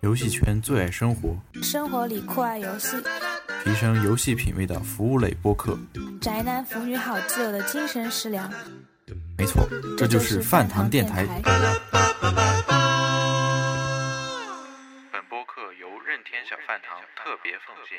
游戏圈最爱生活，生活里酷爱游戏，提升游戏品味的服务类播客。宅男腐女好基友的精神食粮。没错，这就是饭堂电台。台。本播客由任天小饭堂特别奉献。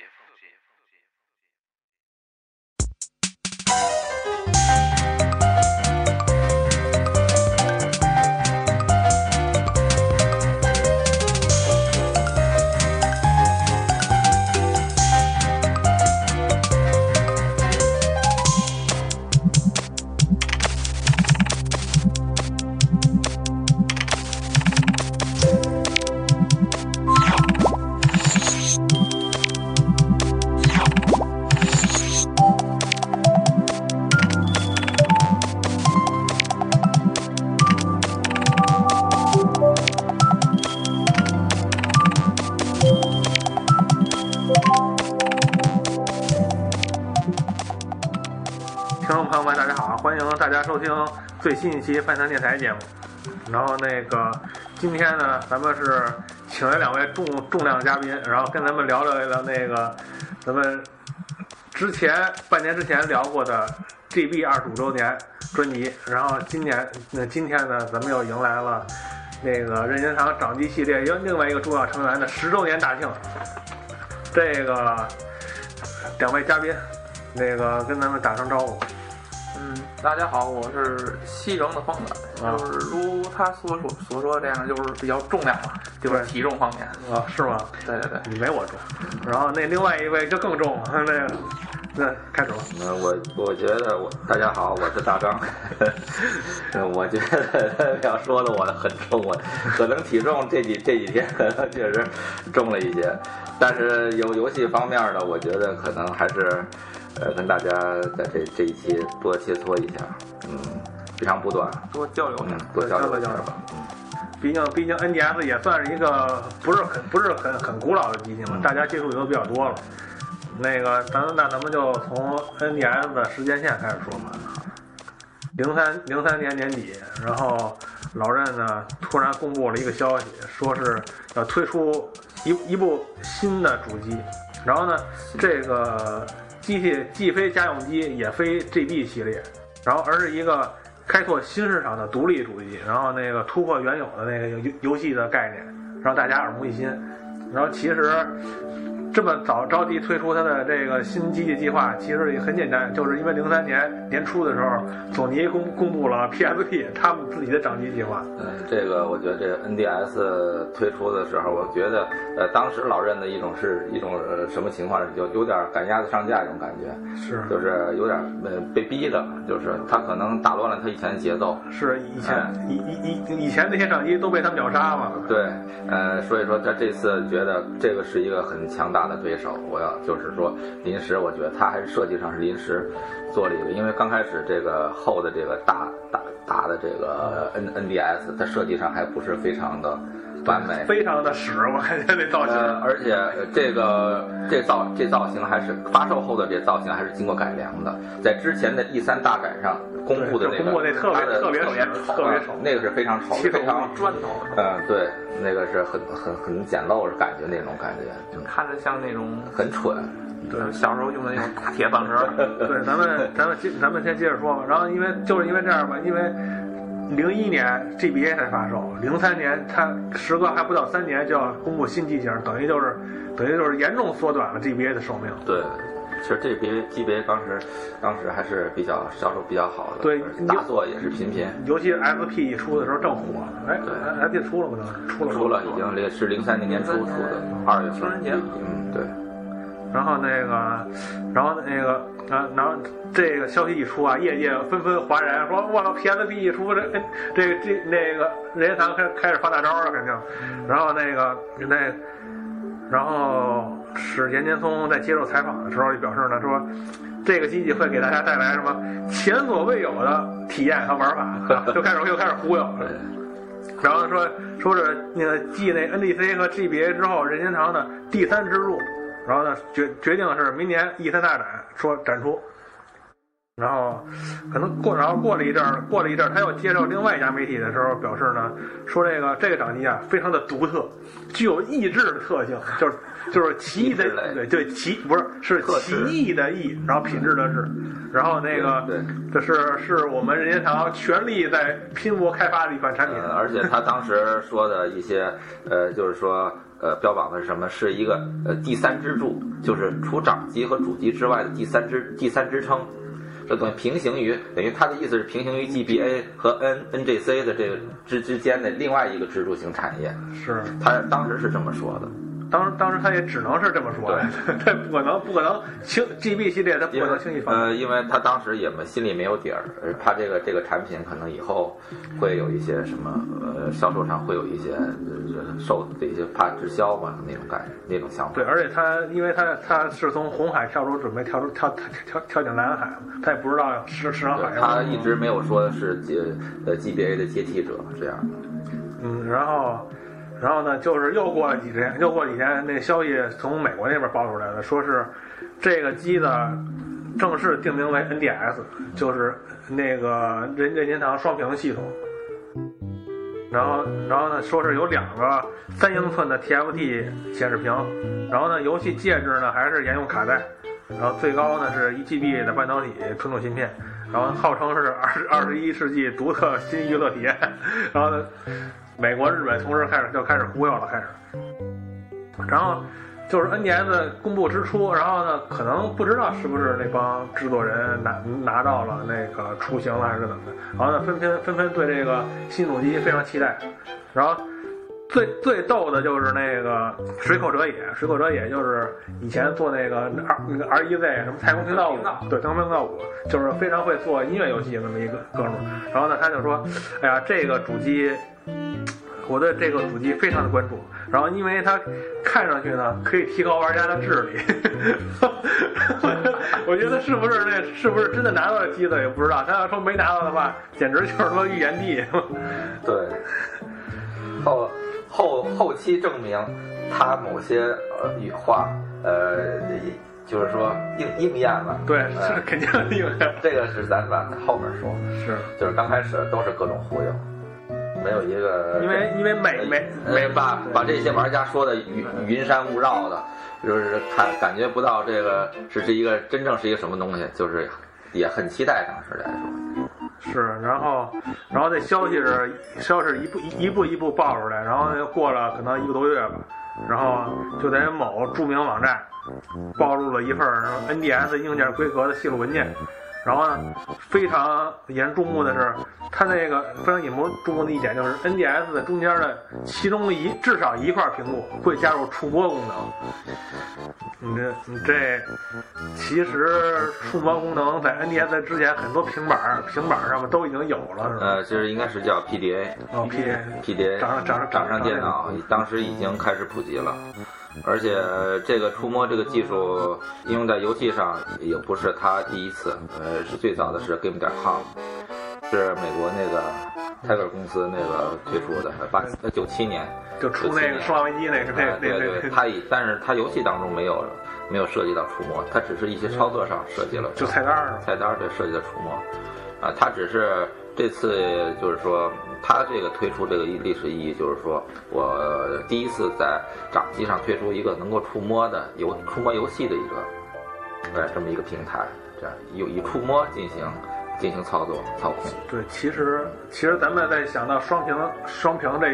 欢迎大家收听最新一期饭堂电台节目。然后那个今天呢，咱们是请来两位重重量嘉宾，然后跟咱们聊聊一聊那个咱们之前半年之前聊过的 GB 二十五周年专辑。然后今年那今天呢，咱们又迎来了那个任天堂掌机系列又另外一个重要成员的十周年大庆。这个两位嘉宾，那个跟咱们打声招呼。嗯，大家好，我是西城的疯子，啊就是如他所说所说这样，就是比较重量嘛，就是体重方面。啊，是吗？对对对，你没我重。然后那另外一位就更重，那 个那开始吧。那我我觉得我大家好，我是大张。我觉得要说的我很重，我可能体重这几 这几天可能确实重了一些，但是有游戏方面的，我觉得可能还是呃跟大家在这这一期多切磋一下，嗯，非常不短，多交流一下嗯。，多交流一下吧，嗯。毕竟毕竟 NDS 也算是一个不是很不是很很古老的机器嘛，嗯大家接触也都比较多了。那个咱那咱们就从 NDS 的时间线开始说吧。零三零三年年底，然后老任呢突然公布了一个消息，说是要推出一一部新的主机，然后呢，这个机器既非家用机，也非 GB 系列，然后而是一个开拓新市场的独立主机，然后那个突破原有的那个游游戏的概念，让大家耳目一新。然后其实这么早着急推出它的这个新机器计划，其实也很简单，就是因为零三年年初的时候，索尼公公布了 PSP 他们自己的掌机计划。嗯，这个我觉得这 NDS 推出的时候，我觉得呃，当时老任的一种是一种呃什么情况，就有点赶鸭子上架这种感觉，是就是有点呃被逼的，就是他可能打乱了他以前的节奏。是以前以以以以前那些掌机都被他秒杀嘛。对，呃，所以说他这次觉得这个是一个很强大的对手，我要就是说临时，我觉得他还是设计上是临时做了一个，因为刚开始这个后的这个大大大的这个 N NDS，它设计上还不是非常的完美，非常的屎，我感觉那造型。呃，而且呃这个这造这造型还是发售后的这造型还是经过改良的，在之前的 E 三大展上公布的那个，公布那特别它的特别特别丑特别丑那个是非常丑，非常砖头，嗯，对，那个是很很很简陋，是感觉那种感觉，嗯看着像那种很蠢。对小时候用的那种大铁棒车。对，咱们咱们接咱们先接着说吧。然后因为就是因为这样吧，因为零一年 GBA 才发售，零三年它时隔还不到三年就要公布新机型，等于就是等于就是严重缩短了 GBA 的寿命。对，其实这别 GBA 当时当时还是比较销售比较好的，对大作也是频频。尤其 SP 一出的时候正火，哎对，SP 出了吗？当时出了，出了，已经零是零三年年初出的，二月份情人节嗯，对，然后那个，然后那个，啊，然后这个消息一出啊，业界纷纷哗然，说我操，PSP 一出，这这这那个任天堂开开始发大招了，肯定。然后那个那，然后史岩年松在接受采访的时候就表示呢，说这个机器会给大家带来什么前所未有的体验和玩法，就开始又开始忽悠。然后说说是那个继那 NDC 和 GBA 之后，任天堂的第三支柱，然后呢决决定是明年 E 三大展说展出。然后可能过，然后过了一阵儿，过了一阵儿，他又接受另外一家媒体的时候，表示呢，说这个这个掌机啊，非常的独特，具有益智的特性，就是就是奇异的对对奇不是是奇异的异，然后品质的质，然后那个对这是是我们任天堂全力在拼搏开发的一款产品，呃，而且他当时说的一些，呃，就是说，呃，标榜的是什么？是一个呃第三支柱，就是除掌机和主机之外的第三支第三支撑。这等于平行于，等于它的意思是平行于 GBA 和 N NGC 的这个之之间的另外一个支柱型产业。是他当时是这么说的。当当时他也只能是这么说的，这不可能不可能轻 GB 系列他不可能轻易放。呃，因为他当时也没心里没有底儿，呃怕这个这个产品可能以后会有一些什么呃销售上会有一些呃受这些怕滞销嘛那种感那种想法。对，而且他因为他他是从红海跳出，准备跳出跳跳跳跳进蓝海嘛，他也不知道市市场反应。他一直没有说是接呃 GBA 的接替者这样。嗯，然后，然后呢，就是又过了几天，又过几天，那消息从美国那边爆出来的，说是这个机子正式定名为 NDS，就是那个任任天堂双屏系统。然后，然后呢，说是有两个三英寸的 TFT 显示屏，然后呢，游戏介质呢还是沿用卡带，然后最高呢是一 GB 的半导体存储芯片，然后号称是二十二十一世纪独特新娱乐体验，然后呢，美国、日本同时开始就开始忽悠了，开始，然后就是 NDS 公布之初，然后呢，可能不知道是不是那帮制作人拿拿到了那个雏形了还是怎么的，然后呢，纷纷纷纷对这个新主机非常期待，然后。最最逗的就是那个水口哲也，水口哲也就是以前做那个 R 那个 R E Z 什么太空频道，对太空频道五，就是非常会做音乐游戏那么一个哥们儿。然后呢，他就说，哎呀，这个主机，我对这个主机非常的关注。然后因为它看上去呢，可以提高玩家的智力。我觉得是不是那是不是真的拿到了机子也不知道。他要说没拿到的话，简直就是说预言帝。对，后后后期证明他某些呃语话呃就是说应应验了。对，呃是肯定是应验。这个是咱往后面说，是就是刚开始都是各种忽悠，没有一个因为因为美美呃美把把这些玩家说的云云山雾绕的，就是看感觉不到这个是是一个真正是一个什么东西，就是也很期待当时来说。是，然后然后这消息是消息是一步一一步一步爆出来，然后又过了可能一个多月吧，然后就在某著名网站暴露了一份儿 NDS 硬件规格的泄露文件。然后呢，非常引人注目的是，它那个非常引人注目的一点就是 NDS 的中间的其中一至少一块屏幕会加入触摸功能。你这你这，其实触摸功能在 NDS 之前很多平板儿平板儿上面都已经有了，是吧？呃，就是应该是叫 PDA。哦，PDA PDA 掌上掌上掌上电脑当时已经开始普及了，而且这个触摸这个技术应用在游戏上也不是他第一次，呃，是最早的是 Game 点 com，是美国那个 Tiger 公司那个推出的，八呃九七年，就出那个《生化危机》那个那啊，对那对，那它以但是它游戏当中没有没有涉及到触摸，它只是一些操作上设计了就菜单菜单儿对设计的触摸，啊，它只是这次就是说，它这个推出这个历史意义，就是说我第一次在掌机上推出一个能够触摸的游触摸游戏的一个，呃，这么一个平台，这样有以触摸进行进行操作操控。对，其实其实咱们在想到双屏双屏这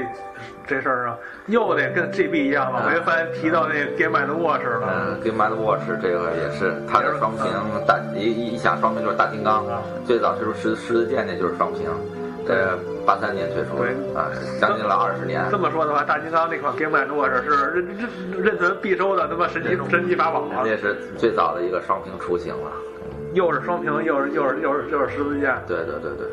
这事儿上，又得跟 GB 一样了。嗯没发现提到那个 Game and Watch 了。嗯，Game and Watch 这个也是它是双屏大一一一想双屏就是大金刚，最早推出十十字剑那就是双屏，这八三年推出的啊，将近了二十年。这么说的话，大金刚那款 Game and Watch 是认认认存必收的他妈神奇神奇法宝啊！这是最早的一个双屏雏形了。又是双屏，又是又是又是又是十字键。对对对对，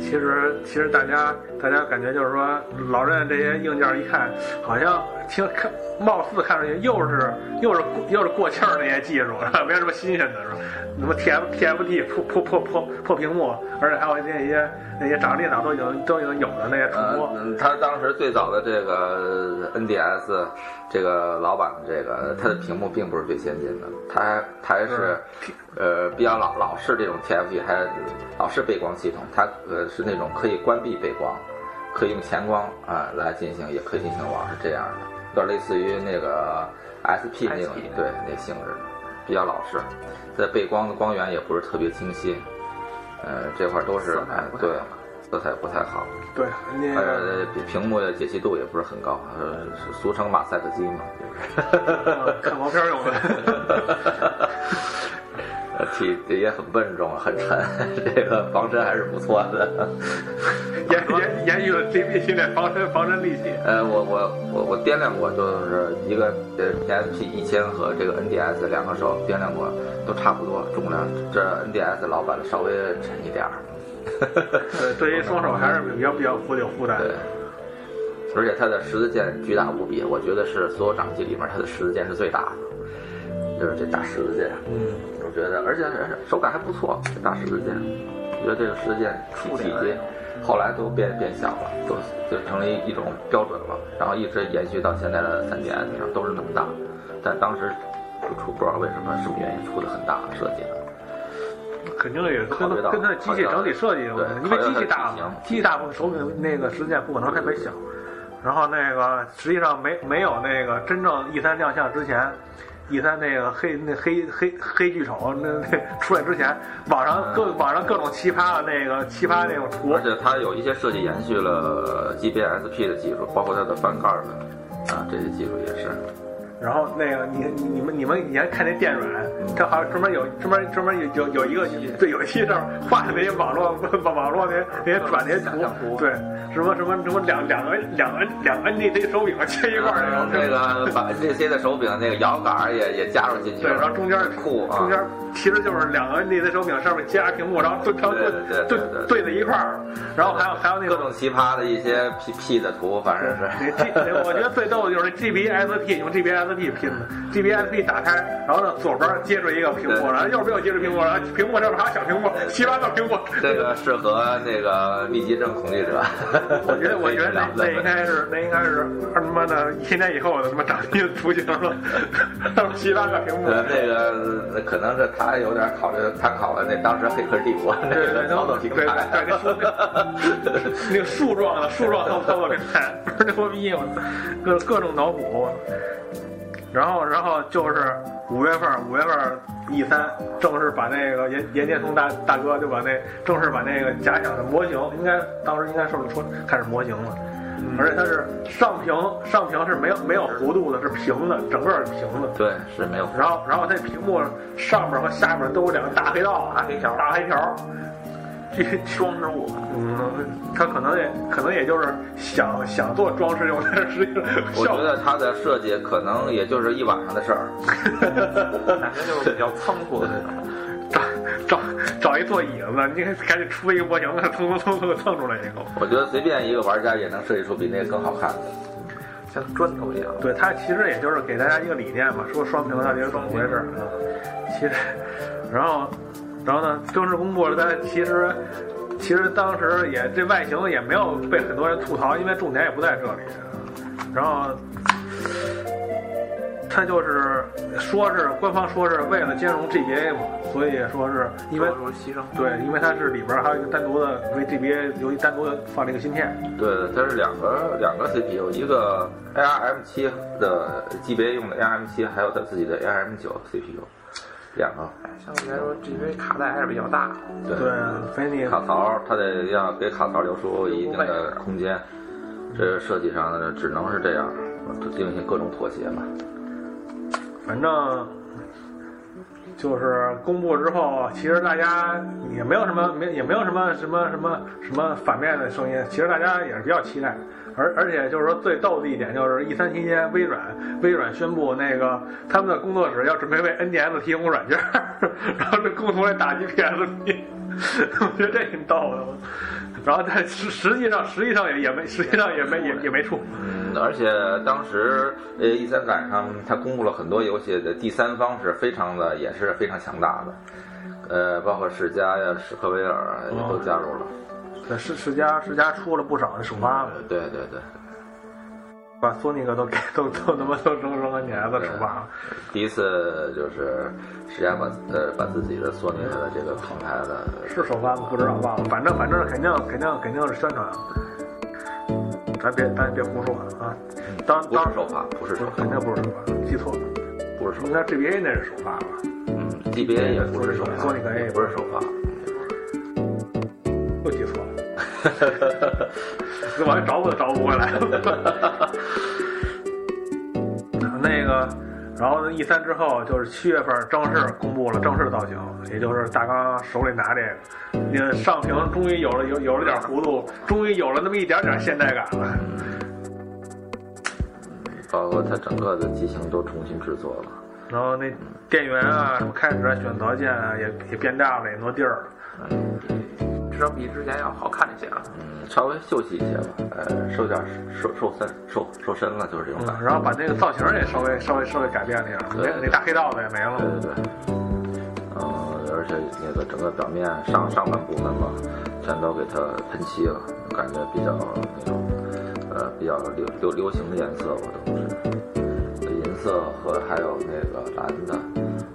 其实其实大家大家感觉就是说，老任这些硬件一看，好像听看貌似看上去又是又是又是过气儿那些技术，没什么新鲜的，是吧？什么 T F T F T 破破破破破屏幕，而且还有那些那些掌电脑都已经都已经有的那些触呃摸，，嗯他当时最早的这个 NDS 这个老版的这个，它的屏幕并不是最先进的，它还它还是呃比较老老式这种 TFT，还老式背光系统，它呃是那种可以关闭背光，可以用前光啊、来进行，也可以进行网，是这样的，有点类似于那个 SP 那种 SP 对那性质，比较老式，在背光的光源也不是特别清晰，呃这块儿都是哎对色彩不太好。对，呃，屏屏幕的解析度也不是很高，呃，俗称马赛克机嘛，就是。呃 看毛片儿用的。呃体也很笨重，很沉，这个防身还是不错的。延延延续了 GB 训练防身防身利器。呃，我我我我掂量过，就是一个呃 PSP 一千和这个 NDS 两个手掂量过，都差不多重量，这 NDS 老版的稍微沉一点儿。对，对于双手还是比较比较负有负担对的。，而且它的十字键巨大无比，我觉得是所有掌机里面它的十字键是最大的，就是这大十字键。嗯，我觉得，而且手感还不错，这大十字键，我觉得这个十字键体体积后来都变变小了，都就成了一一种标准了，然后一直延续到现在的三 DS 上都是那么大，但当时就出不知道为什么什么原因出的很大设计的，肯定也是跟跟它的机器整体设计有关系，因为机器大嘛，机器大部分手柄那个实键不可能特别小。然后那个实际上没没有那个真正 E 三亮相之前，E 三那个黑那黑黑黑巨丑那那出来之前，网上各网上各种奇葩的那个奇葩那种图而，且它有一些设计延续了 GBSP 的技术，包括它的翻盖儿的啊这些技术也是。然后那个你你你们你们以前看那电软，它好像专门有专门专门有有有一个对有一期上画的那些网络网网络那些那些转那些图对什么什么什么两两个两个两个 NDC 手柄切一块儿然后那种，那个把这些的手柄那个摇杆儿也也加入进去对，然后中间酷啊，中间其实就是两个 NDC 手柄上面加屏幕，然后对对对对对在一块儿，然后还有还有那个各种奇葩的一些 P P 的图，反正是。我觉得最逗的就是 GBSP 用 GBSP 拼的，GBSP 打开，然后呢左边接着一个屏幕，然后右边又接着屏幕，然后屏幕这边还有小屏幕，七八个屏幕。这个适合那个密集症恐惧者。我觉得，我觉得那那应该该是那应该是他妈的一千年以后的他妈掌机的雏形了，七八个屏幕。呃，那个可能是他有点考虑，他考了那当时《黑客帝国》那个操作平对台。对对，那个树状的树状操操作平台，不是牛逼，我各各种脑补。然后，然后就是五月份，五月份 E 三正式把那个严严建松大大哥就把那正式把那个假想的模型，应该当时应该是说开始模型了，而且它是上屏上屏是没有没有弧度的，是平的，整个是平的。对，是没有。然后，然后它屏幕上面和下面都有两个大黑道、大黑条大黑条。这装饰物，嗯，他可能也可能也就是想想做装饰用，但是实际上我觉得他的设计可能也就是一晚上的事儿。感觉就是比较仓促的那种。找找找一座椅子，你赶紧出一个模型，蹭蹭蹭蹭蹭出来一个。我觉得随便一个玩家也能设计出比那个更好看的。像砖头一样。对，它其实也就是给大家一个理念嘛，说双屏到底是怎么回事啊？其实，然后，然后呢，正式公布了，但其实。其实当时也这外形也没有被很多人吐槽，因为重点也不在这里。然后，他就是说是官方说是为了兼容 GBA 嘛，所以说是因为牺牲。对，因为它是里边还有一个单独的为 GBA 游戏单独的放这个芯片。对，它是两个两个 CPU，一个 ARM 七的 GBA 用的 ARM 七，还有它自己的 ARM 九 CPU，两个。相对来说，GBA 卡带还是比较大。对卡槽它得要给卡槽留出一定的空间，这设计上呢只能是这样，进行各种妥协吧。反正就是公布之后，其实大家也没有什么没也没有什么什么什么什么反面的声音，其实大家也是比较期待。而而且就是说最逗的一点就是 E 三期间，微软微软宣布那个他们的工作室要准备为 NDS 提供软件，然后这共同来打击 PSP，我觉得这挺逗的。然后但实实际上实际上也也没实际上也没也也没出。而且当时呃 E 三赶上他公布了很多游戏的第三方是非常的，也是非常强大的，呃，包括世嘉呀、史克威尔啊也都加入了。这世世嘉世嘉出了不少的首发了，对对对，把索尼克都给都都他妈都扔扔 NDS 首发了。第一次就是世嘉把呃把自己的索尼克的这个品牌的是首发吗？不知道，忘了。反正反正肯定肯定肯定是宣传，咱别咱别胡说啊！当当首发，不是首发肯，定不是首发，记错了，不是首发，应该 GBA 那是首发吧？嗯，GBA 也不是首发，索尼克也不是首发。又记错了，这玩意找我都找不回来。那个，然后 E 三之后就是七月份正式公布了正式造型，也就是大刚手里拿这个，那个上屏终于有了有有了点弧度，终于有了那么一点点现代感了。包括它整个的机型都重新制作了。然后那电源啊，什么开始选择键啊，也也变大了，也挪地儿了。比之前要好看一些了。嗯，稍微秀气一些吧，呃，瘦点儿瘦瘦身瘦瘦身了，就是这种感嗯，觉。然后把那个造型也稍微稍微稍微改变了一下，那对那大黑道子也没了。对对对，嗯，而且那个整个表面上上半部分吧，全都给它喷漆了，感觉比较那种呃比较流流流行的颜色吧，都是银色和还有那个蓝的、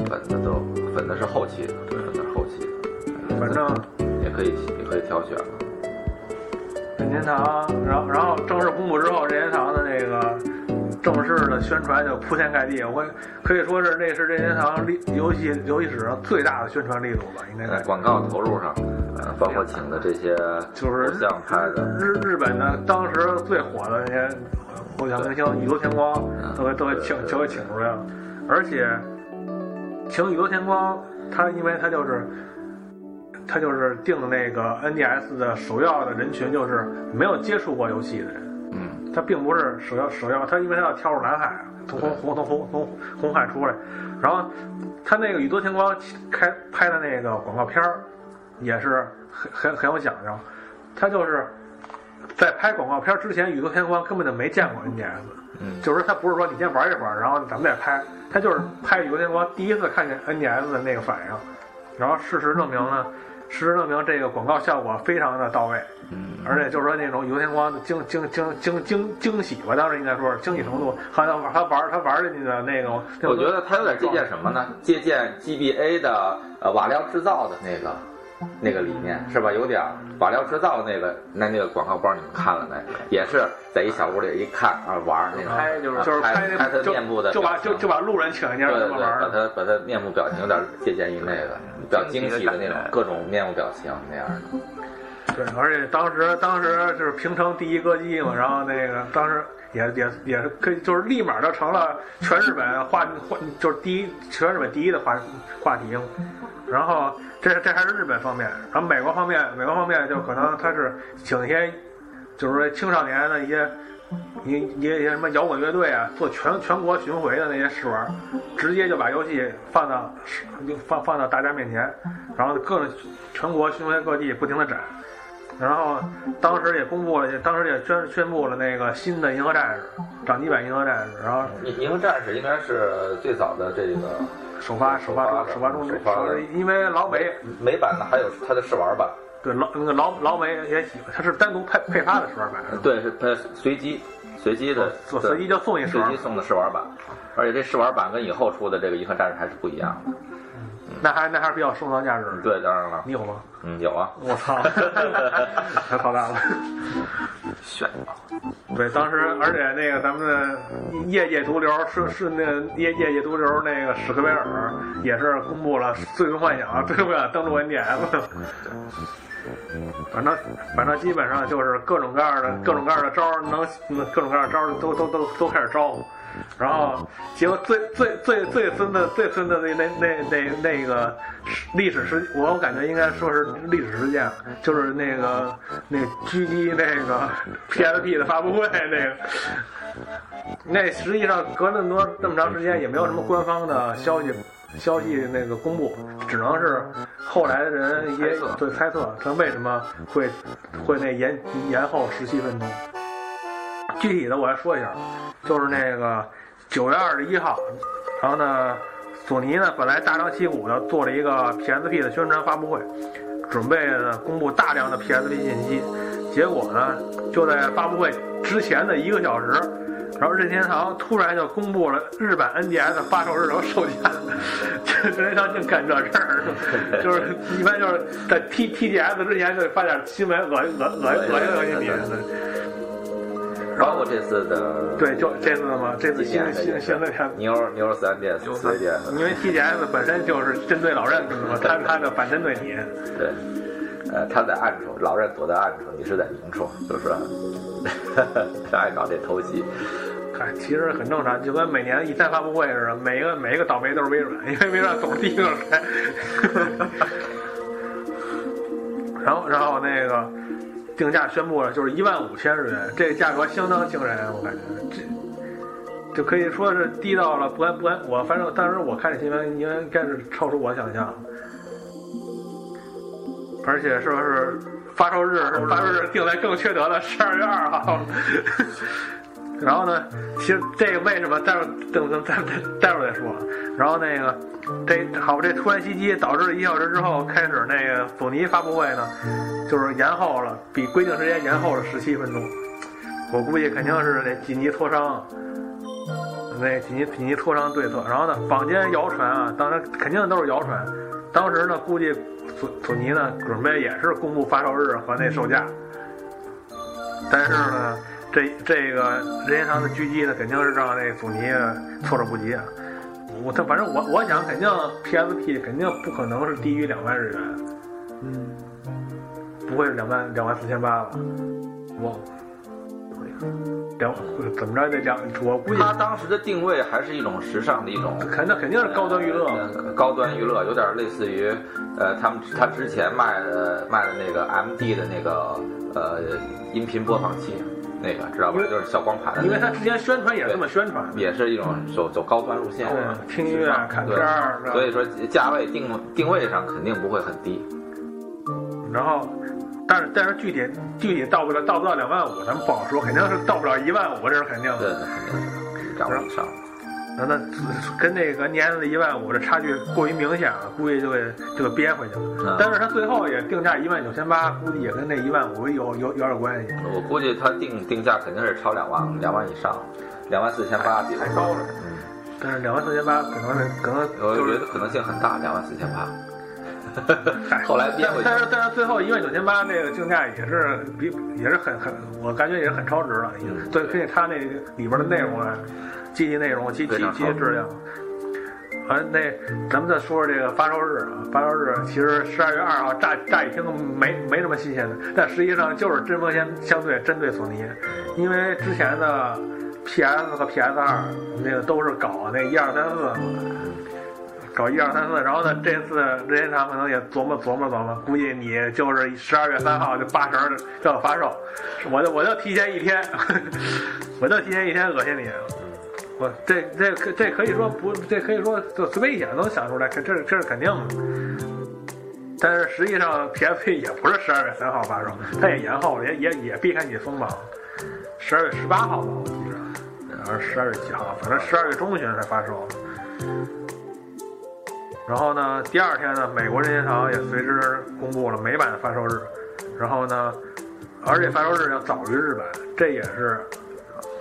粉的都粉的是后期的，粉的是后期的，反正也可以也可以挑选了。任天堂，然后然后正式公布之后，任天堂的那个正式的宣传就铺天盖地，我可以说是那是任天堂力游戏游戏史上最大的宣传力度吧，应该。在在广告投入上，呃，包括请的这些就是偶像拍的，日日本的当时最火的那些偶像明星宇多田光都给都给请都给请出来。了，而且请宇多田光，他因为他就是他就是定的那个 NDS 的首要的人群就是没有接触过游戏的人。嗯，他并不是首要首要，他因为他要跳入蓝海，从红红从红从红海出来，然后他那个宇多田光开拍的那个广告片儿也是很很很有讲究，他就是在拍广告片儿之前，宇多田光根本就没见过 NDS，嗯。就是他不是说你先玩一会儿，然后咱们再拍，他就是拍宇多田光第一次看见 NDS 的那个反应，然后事实证明呢，事实证明这个广告效果非常的到位。嗯，而且就是说那种油田光的惊惊惊惊惊惊喜吧，当时应该说是惊喜程度，好像他玩他玩进去的那个，那种我觉得他有点借鉴什么呢？借鉴 GBA 的呃瓦料制造的那个那个理念是吧？有点儿瓦料制造那个那那个广告包你们看了没？也是在一小屋里一看啊玩儿那种，拍就是啊就是拍拍他面部的就把就就把路人请进去玩儿。把他把他面部表情有点借鉴于那个比较惊喜的那种各种面部表情那样的。对，而且当时当时就是平成第一歌姬嘛，然后那个当时也也也是可以，就是立马就成了全日本话话就是第一全日本第一的话话题嘛。然后这这还是日本方面，然后美国方面美国方面就可能他是请一些就是说青少年的一些。一一些什么摇滚乐队啊，做全全国巡回的那些试玩，直接就把游戏放到就放放到大家面前，然后各种全国巡回各地不停的展，然后当时也公布了，当时也宣宣布了那个新的银河战士，掌机版银河战士，然后银银河战士应该是最早的这个首发首发首发中首发因为老美美版的，还有它的试玩版。对老那个老老美也喜欢，它是单独配配发的试玩版，对，是它随机随机的，哦随机就送一随机送的试玩版，而且这试玩版跟以后出的这个银河战士还是不一样的。那还那还是比较收藏价值的。对，当然了，你有吗？嗯，有啊。我操，太操蛋了。炫耀。对，当时而且那个咱们的业界毒瘤是是那个业业界毒瘤那个史克威尔也是公布了《最终幻想》《最终幻想》登陆 NDS。反正反正基本上就是各种各样的各种各样的招儿能各种各样的招儿都都都都开始招，然后结果最最最最孙的最孙的那那那那那个历史事，我感觉应该说是历史事件，就是那个那狙击那个 PSP 的发布会那个。那实际上隔那么多这么长时间，也没有什么官方的消息消息那个公布，只能是后来的人一些猜对猜测他为什么会会那延延后十七分钟。具体的我来说一下，就是那个九月二十一号，然后呢，索尼呢本来大张旗鼓的做了一个 PSP 的宣传发布会，准备呢公布大量的 PSP 信息，结果呢就在发布会之前的一个小时。然后任天堂突然就公布了日版 NDS 发售日和售价，这任天堂净干这事儿，就是一般就是在 TTDS 之前就发点新闻恶心恶恶恶心恶心你。包括这次的对，就这次嘛，这次新新新的片，牛牛三 DS、四 DS，因为 TGS 本身就是针对老任他他的反针对你。对，呃，他在暗处，老任躲在暗处，你是在明处，就是他爱搞这偷袭。嗨，其实很正常，就跟每年一三发布会似的，每个每一个倒霉都是微软，因为微软总第一个开。然后然后那个定价宣布了，就是一万五千日元，这个价格相当惊人，我感觉这就可以说是低到了不安不安。我反正当时我看这新闻，应该是超出我想象，而且说是发售日是发售日定在更缺德的十二月二号。然后呢，其实这个为什么待会儿等等待待会儿再说。然后那个这好，这突然袭击导致了一小时之后开始那个索尼发布会呢，就是延后了，比规定时间延后了十七分钟。我估计肯定是那紧急磋商，那紧急紧急磋商对策。然后呢，坊间谣传啊，当然肯定都是谣传。当时呢，估计索索尼呢准备也是公布发售日和那售价，但是呢。这这个任天堂的狙击呢，肯定是让那索尼措手不及啊！我他反正我我想，肯定 PSP 肯定不可能是低于两万日元，嗯，不会是两万两万四千八吧？我两怎么着得两？我估计他当时的定位还是一种时尚的一种，肯定肯定是高端娱乐，呃高端娱乐有点类似于，呃，他们他之前卖的卖的那个 MD 的那个呃音频播放器。那个知道吧？就是小光盘的那个，因为他之前宣传也是这么宣传，也是一种走走高端路线，对，听音乐、看片儿，所以说价位定定位上肯定不会很低。然后，但是但是具体具体到不了到不到两万五，咱们不好说，肯定是到不了一万五，这是肯定的。对，肯定是涨以上。那那跟那个年的一万五这差距过于明显了，估计就给就给憋回去了。但是他最后也定价一万九千八，估计也跟那一万五有有有点关系。我估计他定定价肯定是超两万，两万以上，两万四千八比还高了。嗯，但是两万四千八可能是可能我觉得可能性很大，两万四千八。后来憋回去。但是但是最后一万九千八那个竞价也是比也是很很，我感觉也是很超值了。已经对，并且它那里边的内容啊。机器内容及机机质量，啊，那咱们再说说这个发售日啊，发售日其实十二月二号，乍乍一听没没什么新鲜的，但实际上就是针锋相相对针对索尼，因为之前的 PS 和 PS 二那个都是搞那一二三四嘛，搞一二三四，然后呢这次任天堂可能也琢磨琢磨琢磨，估计你就是十二月三号就八成就要发售，我就我就提前一天，我就提前一天恶心你。不，这这可这可以说不，这可以说就随便一想都能想出来，这这是肯定的。但是实际上，PSP 也不是十二月三号发售，它也延后了，也也也避开你锋芒，十二月十八号吧，我记着，还是十二月几号，反正十二月中旬才发售。然后呢，第二天呢，美国任天堂也随之公布了美版的发售日，然后呢，而且发售日要早于日版，这也是。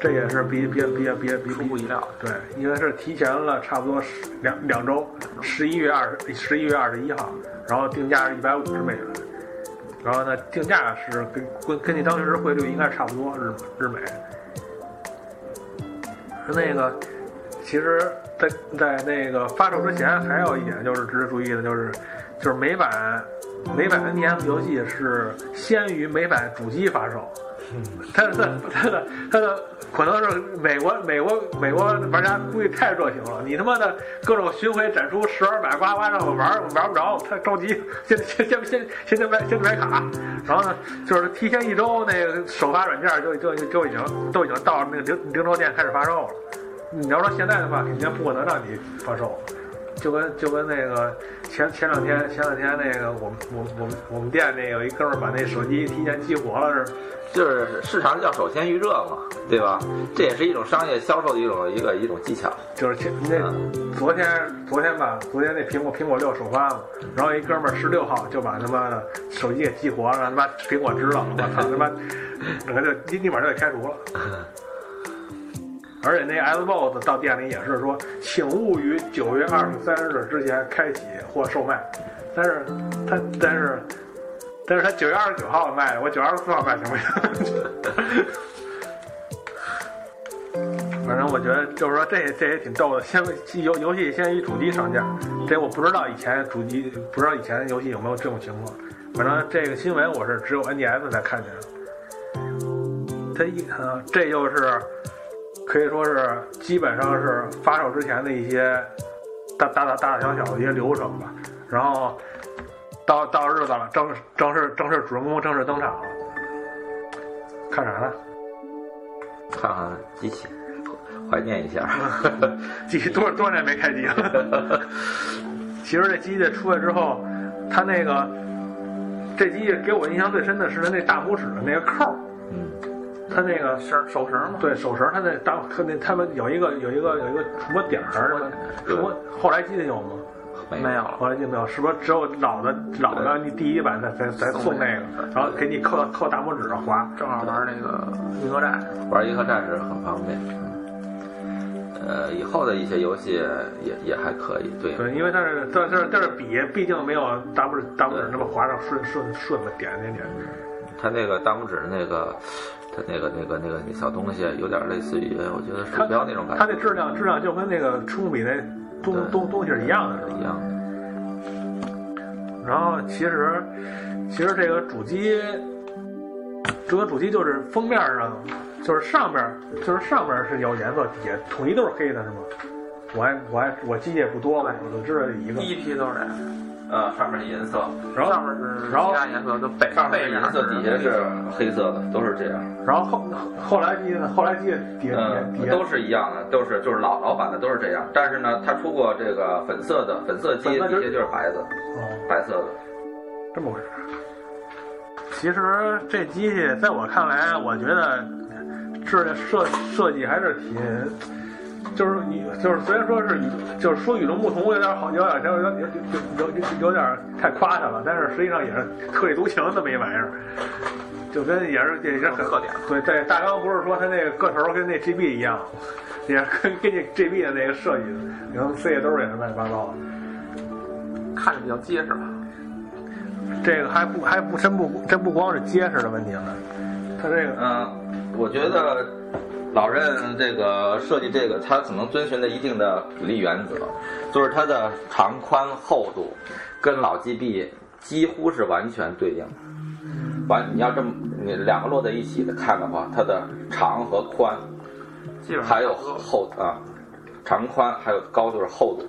这也是比比比比比出乎意料，对，因为是提前了差不多十两两周，十一月二十十一月二十一号，然后定价是一百五十美元，然后呢，定价是跟跟根据当时汇率应该差不多日日美。那个，其实，在在那个发售之前，还有一点就是值得注意的，就是就是美版美版 NDS 游戏是先于美版主机发售。嗯他的他的他的可能是美国美国美国玩家估计太热情了，你他妈的各种巡回展出十二百呱呱让我玩我玩不着，太着急，先先先先先先买先买卡，然后呢就是提前一周那个首发软件就就就已经都已经到那个零零售店开始发售了。你要说现在的话，肯定不可能让你发售，就跟就跟那个前前两天前两天那个我们我们我们我们店那有一哥们儿把那手机提前激活了是，就是市场叫首先预热嘛，对吧？这也是一种商业销售的一种一个一种技巧。就是前那昨天昨天吧，昨天那苹果苹果六首发嘛，然后一哥们儿十六号就把他妈的手机给激活了，让他妈苹果知道了，我操他妈，整个就立立马就给开除了。而且那 Xbox 到店里也是说，请勿于九月二十三日之前开启或售卖。但是他但是但是他九月二十九号卖，我九月二十四号卖行不行？反正我觉得就是说这这也挺逗的，先游游戏先于主机上架，这我不知道以前主机不知道以前游戏有没有这种情况。反正这个新闻我是只有 NDS 才看见的。它一啊，这就是可以说是基本上是发售之前的一些大大大大大小小的一些流程吧。然后到到日子了，正正式正式主人公正式登场了。看啥呢？看看机器，怀念一下。机器多多少年没开机了。其实这机器出来之后，它那个这机器给我印象最深的是它那大拇指的那个扣它那个绳手绳嘛，对手绳，它那当它那他们有一个有一个有一个触摸点儿什么触摸，后来机器有吗？没有了。后来机没有，是不是只有老的老的你第一版才才才送那个，然后给你扣扣大拇指上滑。正好玩那个银河战士，玩银河战士很方便。呃，以后的一些游戏也也还可以，对。对，因为它是这这这是笔，毕竟没有大拇指大拇指那么滑上顺顺顺的点点点。它那个大拇指那个，它那个那个那个那小东西，有点类似于我觉得鼠标那种感觉。它的质量质量就跟那个触控笔那东东东西是一样的，是？一样的。然后其实其实这个主机，这个主机就是封面上就是上面就是上面是有颜色，底下统一都是黑的，是吗？我还我还我机械不多吧，我就知道一个。第一批都是这样，呃，上面是银色，然后上面是然后其他颜色，就背上面银色，底下是黑色的，都是这样。然后后后来机呢，后来机底下嗯，底下都是一样的，都是就是老老版的都是这样。但是呢，它出过这个粉色的粉色机，底下就是白的，哦，白色的。这么回事。其实这机器在我看来，我觉得这设设计还是挺，就是你就是虽然说是与就是说与众不同，有点好，有点有点有有有有点太夸它了，但是实际上也是特立独行这么一玩意儿，就跟也是也是很特点对对，大纲不是说他那个个头跟那 GB 一样，也跟跟那 GB 的那个设计，你看塞兜也是乱七八糟的。看着比较结实吧。这个还不还不真不真不光是结实的问题了，它这个嗯，我觉得老任这个设计这个，它可能遵循了一定的比例原则，就是它的长宽厚度跟老 GB 几乎是完全对应的。完，你要这么你两个摞在一起的看的话，它的长和宽还有厚啊，长宽还有高度是厚度，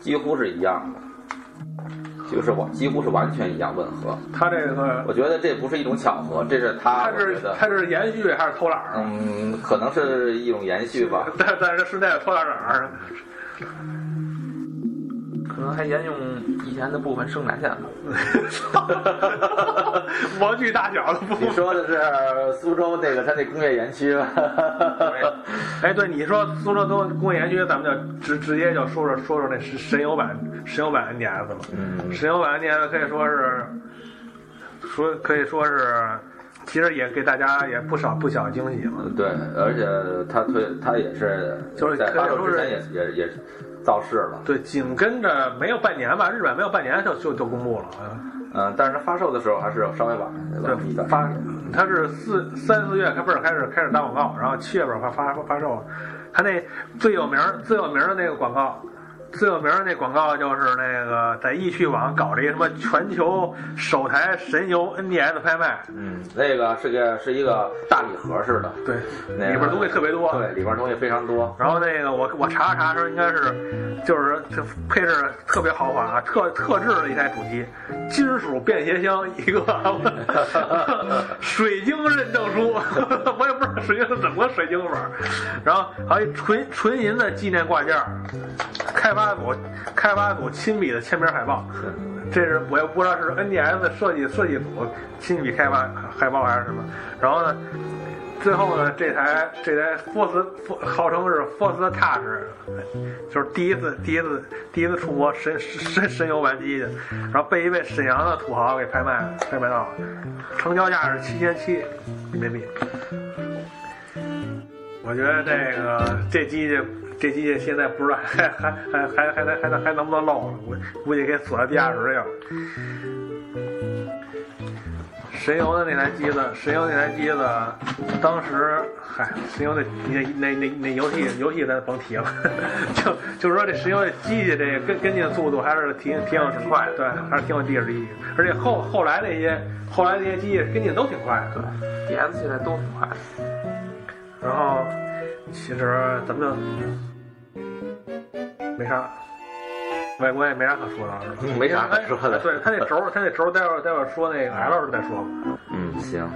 几乎是一样的，就是完几乎是完全一样吻合。他这个我觉得这不是一种巧合，这是他他是我觉得它是延续还是偷懒儿？嗯，可能是一种延续吧。但但是是在偷懒哪儿？可能还沿用以前的部分生产线吧。模具大小的不你说的是苏州那个它那工业园区吧？哎，对，你说苏州工工业园区，咱们就直直接就说说说说那神神游版神游版 NDS 了。嗯，神游版 NDS 可以说是说可以说是，其实也给大家也不少不小惊喜嘛。对，而且他推他也是就是在发售之前也也也造势了。对，紧跟着没有半年吧，日本没有半年就就就公布了。嗯，但是发售的时候还是稍微晚晚一段。对发，它是四三四月开不是开始开始打广告，然后七月份发发发售。它那最有名最有名的那个广告，最有名的那广告就是那个在易趣网搞了一个什么全球首台神游 NDS 拍卖，嗯，那个是个是一个大礼盒似的，对，那个里边东西特别多。对，里边东西非常多。然后那个我我查了查说应该是，就是这配置特别豪华啊，特特制的一台主机，金属便携箱一个，水晶认证书，我也不知道水晶是怎么个水晶法，然后还有一纯纯银的纪念挂件，开发组开发组亲笔的签名海报，这是我也不知道是 NDS 设计设计组亲笔开发海报还是什么。然后呢，最后呢，这台这台 Force 号称是 Force Touch，就是第一次第一次第一次触摸神神神游玩机去，然后被一位沈阳的土豪给拍卖了，拍卖到了，成交价是七千七人民币。我觉得这个这机器这机器现在不知道还还还还还能还能还能不能漏了，我估计给锁在地下室去了。神游的那台机子，神游那台机子，当时嗨，神游那那那那那游戏游戏咱甭提了，就就是说这神游的机器这个跟跟进速度还是挺挺有挺快的，对，还是挺有地势力，而且后后来那些后来那些机器跟进都挺快的，对。DS 现在都挺快的。然后其实咱们就没啥，我也我也没啥可说的，是吧？嗯没啥可说的对他那轴，他那轴，待会儿待会儿说那个 L 时再说吧。嗯，行，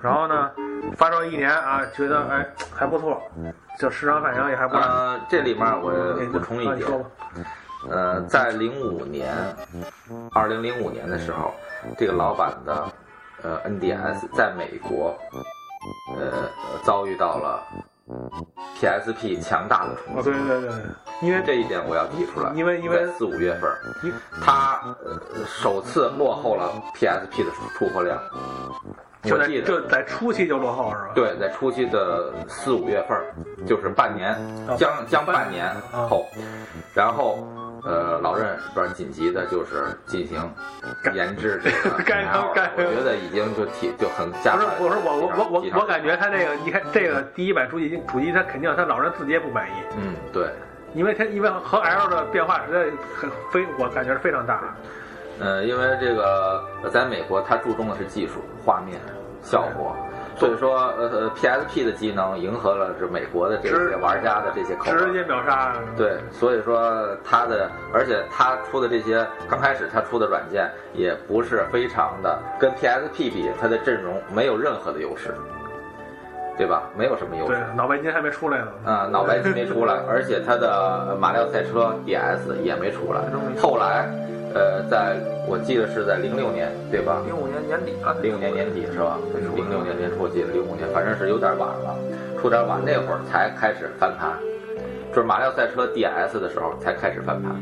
然后呢，发售一年啊，觉得哎还不错，就市场反应也还不错。呃，这里面我补充一点呃，在零五年，二零零五年的时候，这个老板的呃 NDS 在美国，呃遭遇到了 PSP 强大的冲哦，击。对对对对，因为这一点我要提出来，因为因为四五月份，因它呃首次落后了 PSP 的出货量。就在我记得就在初期就落后是吧？对，在初期的四五月份儿，就是半年啊，将将半年啊后，然后呃，老任不然紧急的就是进行研制这个 干 ML 干我觉得已经就提就很加不是快。，我说我我我我我感觉他这个你看这个第一版主机主机，他肯定他老任自己也不满意，嗯，对，因为他因为和 L 的变化实在很非我感觉是非常大。呃，因为这个呃在美国，他注重的是技术、画面、效果，所以说呃呃 PSP 的机能迎合了这美国的这些玩家的这些口味。直接秒杀。对，所以说它的，而且它出的这些，刚开始它出的软件也不是非常的，跟 PSP 比，它的阵容没有任何的优势，对吧？没有什么优对势。，脑白金还没出来呢。啊、脑白金没出来，而且它的马里奥赛车 DS 也没出来。后来，呃，在我记得是在零六年，对吧？零五年年底了，零五年年底是吧？零六年年初，我记得零五年，反正是有点晚了，出点晚，那会儿才开始翻盘，就是马里奥赛车 DS 的时候才开始翻盘。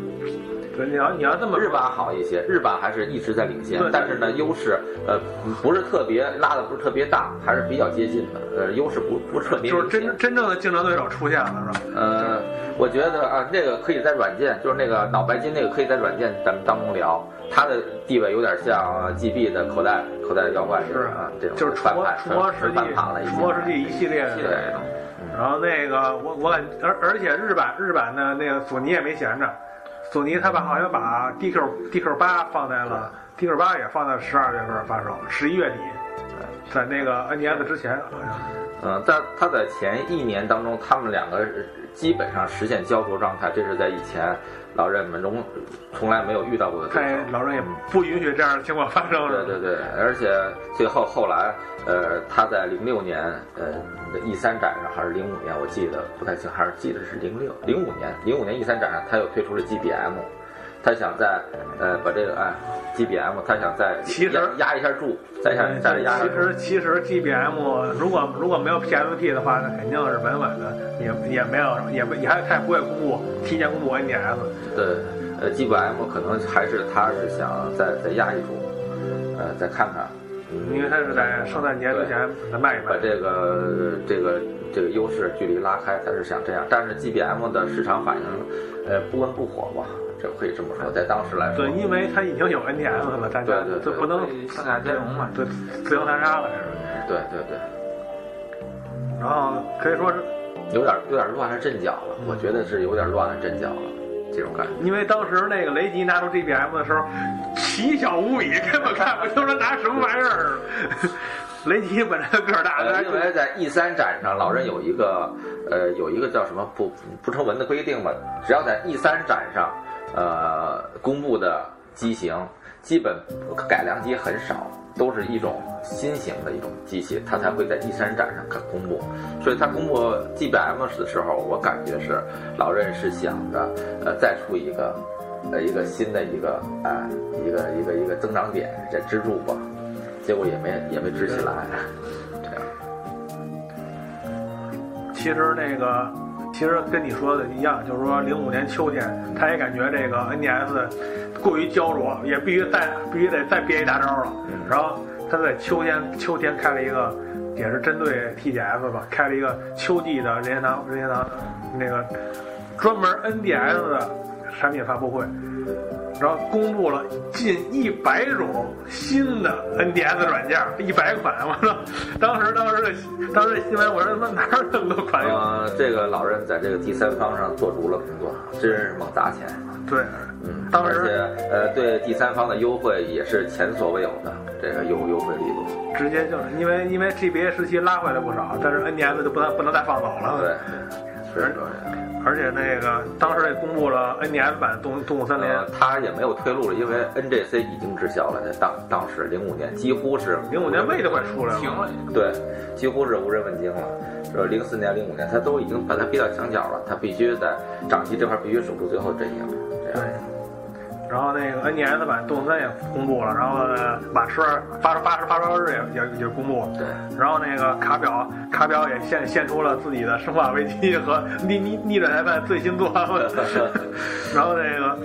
对，你要你要这么日版好一些，日版还是一直在领先，但是呢，优势呃不是特别拉的不是特别大，还是比较接近的，呃，优势不不是特别就是真真正的竞争对手出现了，是吧？呃，我觉得啊，那个可以在软件，就是那个脑白金那个可以在软件咱们当中聊，它的地位有点像 GB 的口袋口袋妖怪似是的啊，这种就是触翻盘摸触摸世纯纪翻盘了已经。触摸世纪一系列的对，然后那个我我感而而且日版日版的那个索尼也没闲着，索尼他把好像把 DQ DQ 八放在了 DQ 八也放在十二月份发售，十一月底，在那个 NDS 之前。嗯，在他在前一年当中，他们两个基本上实现焦灼状态，这是在以前老任们中从来没有遇到过的对。老人也不允许这样的情况发生，对对对，而且最后后来，呃，他在零六年，呃，E 三展上还是零五年，我记得不太清，还是记得是零六零五年，零五年 E 三展上，他又推出了 GBM，他想在呃把这个哎 GBM，他想再其实压压一下注，再想再压一下其。实其实 GBM 如果如果没有 PSP 的话，那肯定是稳稳的，也也没有也不也还他也不会公布提前公布 NDS。对，呃，GBM 可能还是他是想再再压一注，呃，再看看，嗯因为他是在圣诞节之前再卖一卖。把这个这个这个优势距离拉开，他是想这样。但是 GBM 的市场反应，呃，不温不火吧，这可以这么说，在当时来说对，，因为它已经有 NTS 了，大家对对对不能上下兼容嘛。对自由残杀了，这是。对对对，然后可以说是有点有点乱了阵脚了，我觉得是有点乱了阵脚了，这种感觉。因为当时那个雷吉拿出 GBM 的时候，奇小无比，根本看不清他拿什么玩意儿。雷吉本来个儿大，呃，因为在 E 三展上，老任有一个呃有一个叫什么不不成文的规定吧，只要在 E 三展上呃公布的机型，基本改良机很少，都是一种新型的一种机器，它才会在第三展上看公布。所以它公布 GBM 的时候，我感觉是老任是想着呃再出一个呃一个新的一个呃、一个一个一个增长点这支柱吧，结果也没也没支起来，这样。其实那个，其实跟你说的一样，就是说零五年秋天，他也感觉这个 NDS 过于焦灼，也必须再必须得再憋一大招了。然后他在秋天秋天开了一个，也是针对 TGS 吧，开了一个秋季的任天堂任天堂那个专门 NDS 的产品发布会。然后公布了近一百种新的 NDS 软件，一百款，我说！当时当时的当时的新闻，我说哪有那么多款呀？呃，这个老任在这个第三方上做足了工作，真是猛砸钱。对，嗯，当时而且呃，对第三方的优惠也是前所未有的这个优优惠力度。直接就是因为因为 GBA 时期拉回来不少，但是 NDS 就不能不能再放走了。对，是这样。而且那个当时也公布了 NDS 版《动动物森林》呃，他也没有退路了，因为 NGC 已经滞销了。在当当时零五年几乎是零五年胃都快出来了，停了，对，几乎是无人问津了。这，零四年、零五年，他都已经把他逼到墙角了，他必须在掌机这块必须守住最后阵营，这对样。。然后那个 NDS 版《动物森》也公布了，然后呢，马车发发发烧日也也也公布了。对，然后那个卡表，卡表也献献出了自己的《生化危机》和逆逆逆转裁判最新作。然后那个，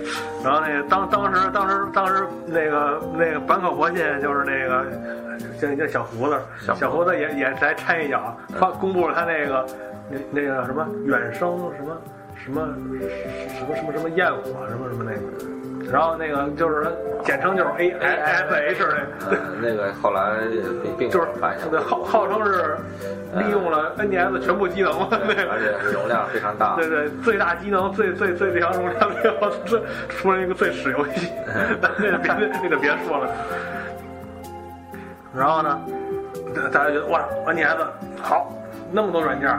然后那个当当时当时当时那个那个坂口博信就是那个叫叫小胡子，小胡子小胡子也也来掺一脚，发公布了他那个那那个什么远生什么什么什么什么什么焰火什么什么那个。然后那个就是简称就是 A S H 那个，呃，那个后来就是对号号称是利用了 NDS 全部机能嘛，那个而且容量非常大。对对，最大机能、最最最强容量，最后这 出了一个最屎游戏，那个别那个别说了。然后呢，大家觉得哇，NDS 好，那么多软件，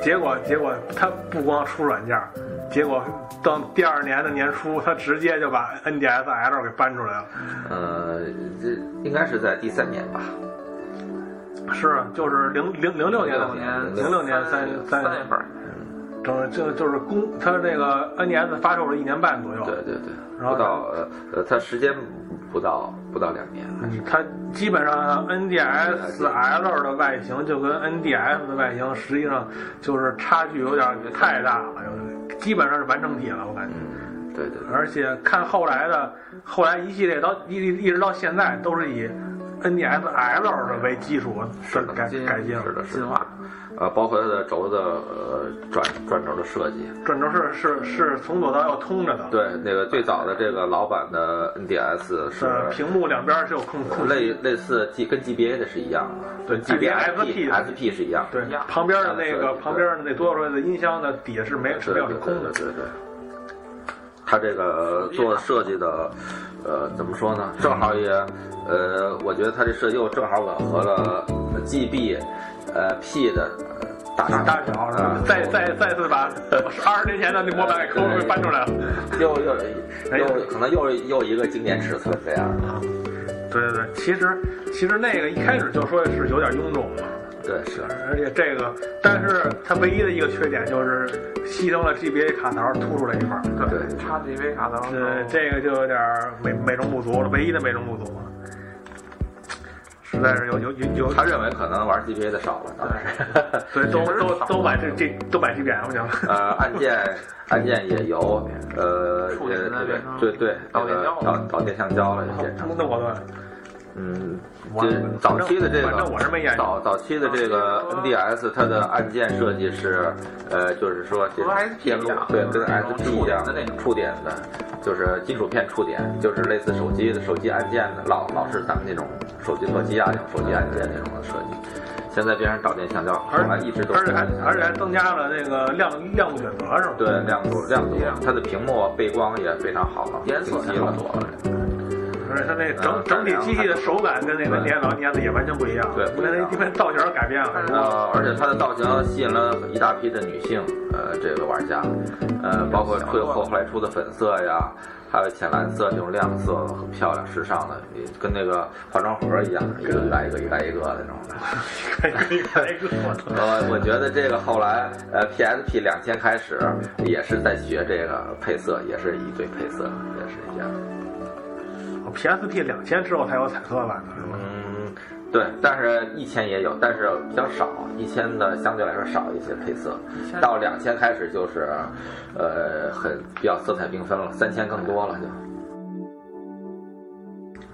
结果结果它不光出软件儿，结果到第二年的年初，他直接就把 NDSL 给搬出来了。呃，这应该是在第三年吧。是，啊就是零零零六年的六年零六年三三月份，整这就是公，它这个 NDS 发售了一年半左右。对对对，然后不到呃呃，它时间不到不到两年，它基本上 NDSL 的外形就跟 NDS 的外形实际上就是差距有点太大了，有点基本上是完整体了，我感觉。嗯，对对对，而且看后来的，后来一系列到一一直到现在都是以 NDSL 的为基础的改进改进，是的，是的进化。呃，包括它的轴的呃转转轴的设计，转轴是是是从左到右通着的，对，那个最早的这个老版的 NDS 是呃，屏幕两边是有空空类类似 G 跟 GBA 的是一样的，对 GBA SP 的 SP 是一样的，对旁边的那个旁边的那多出来的音箱的底下是没是没有是空的对，对对。它这个做设计的，呃，怎么说呢？正好也，呃，我觉得它这设计又正好吻合了 GB，呃 P 的呃大小大小啊，再再再次把 二十年前的那模板给抠给搬出来了。又又又可能又又一个经典尺寸这样啊，对对对，其实其实那个一开始就说是有点臃肿嘛，对是。而且这个，但是它唯一的一个缺点就是牺牲了 GBA 卡槽突出来一块儿，对，对。插 GBA 卡槽，对，这个就有点美美中不足了，唯一的美中不足了，实在是有有有有，他认为可能玩 GBA 的少了，当时。对，都都都买这这都买 GBM 去了。呃，按键按键也有呃触点的呃变成对对导电胶导导电橡胶了，就变成那我都嗯，早期的这反正个我是没研究。早早期的这个 NDS 它的按键设计是呃，就是说和 SP 电路一样对，跟 SP 触一样点的那种触点的，就是金属片触点，就是类似手机的手机按键的，老老是咱们那种手机诺基亚那种手机按键那种的设计。现在变成导电橡胶，后而来一直都而且还而且还增加了那个亮亮度选择是吧？对亮度亮度，它的屏幕背光也非常好了，颜色也好多了。而且它那整嗯整体机器的手感跟那个对 NDS 老 NDS 也完全不一样。对不一样那那因为造型改变了。呃，而且它的造型吸引了一大批的女性，呃，这个玩家，呃，包括出后后来出的粉色呀，还有浅蓝色这种亮色，很漂亮、时尚的，跟那个化妆盒一样，一个一个一个，一来一个的那种的。一个一个一个！呃，我觉得这个后来，呃，PSP 两千开始也是在学这个配色，也是一堆配色，也是一样。PSP 两千之后才有彩色版的，是吗？嗯，对，但是一千也有，但是比较少，一千的相对来说少一些配色，到两千开始就是，呃，很比较色彩缤纷了，三千更多了就。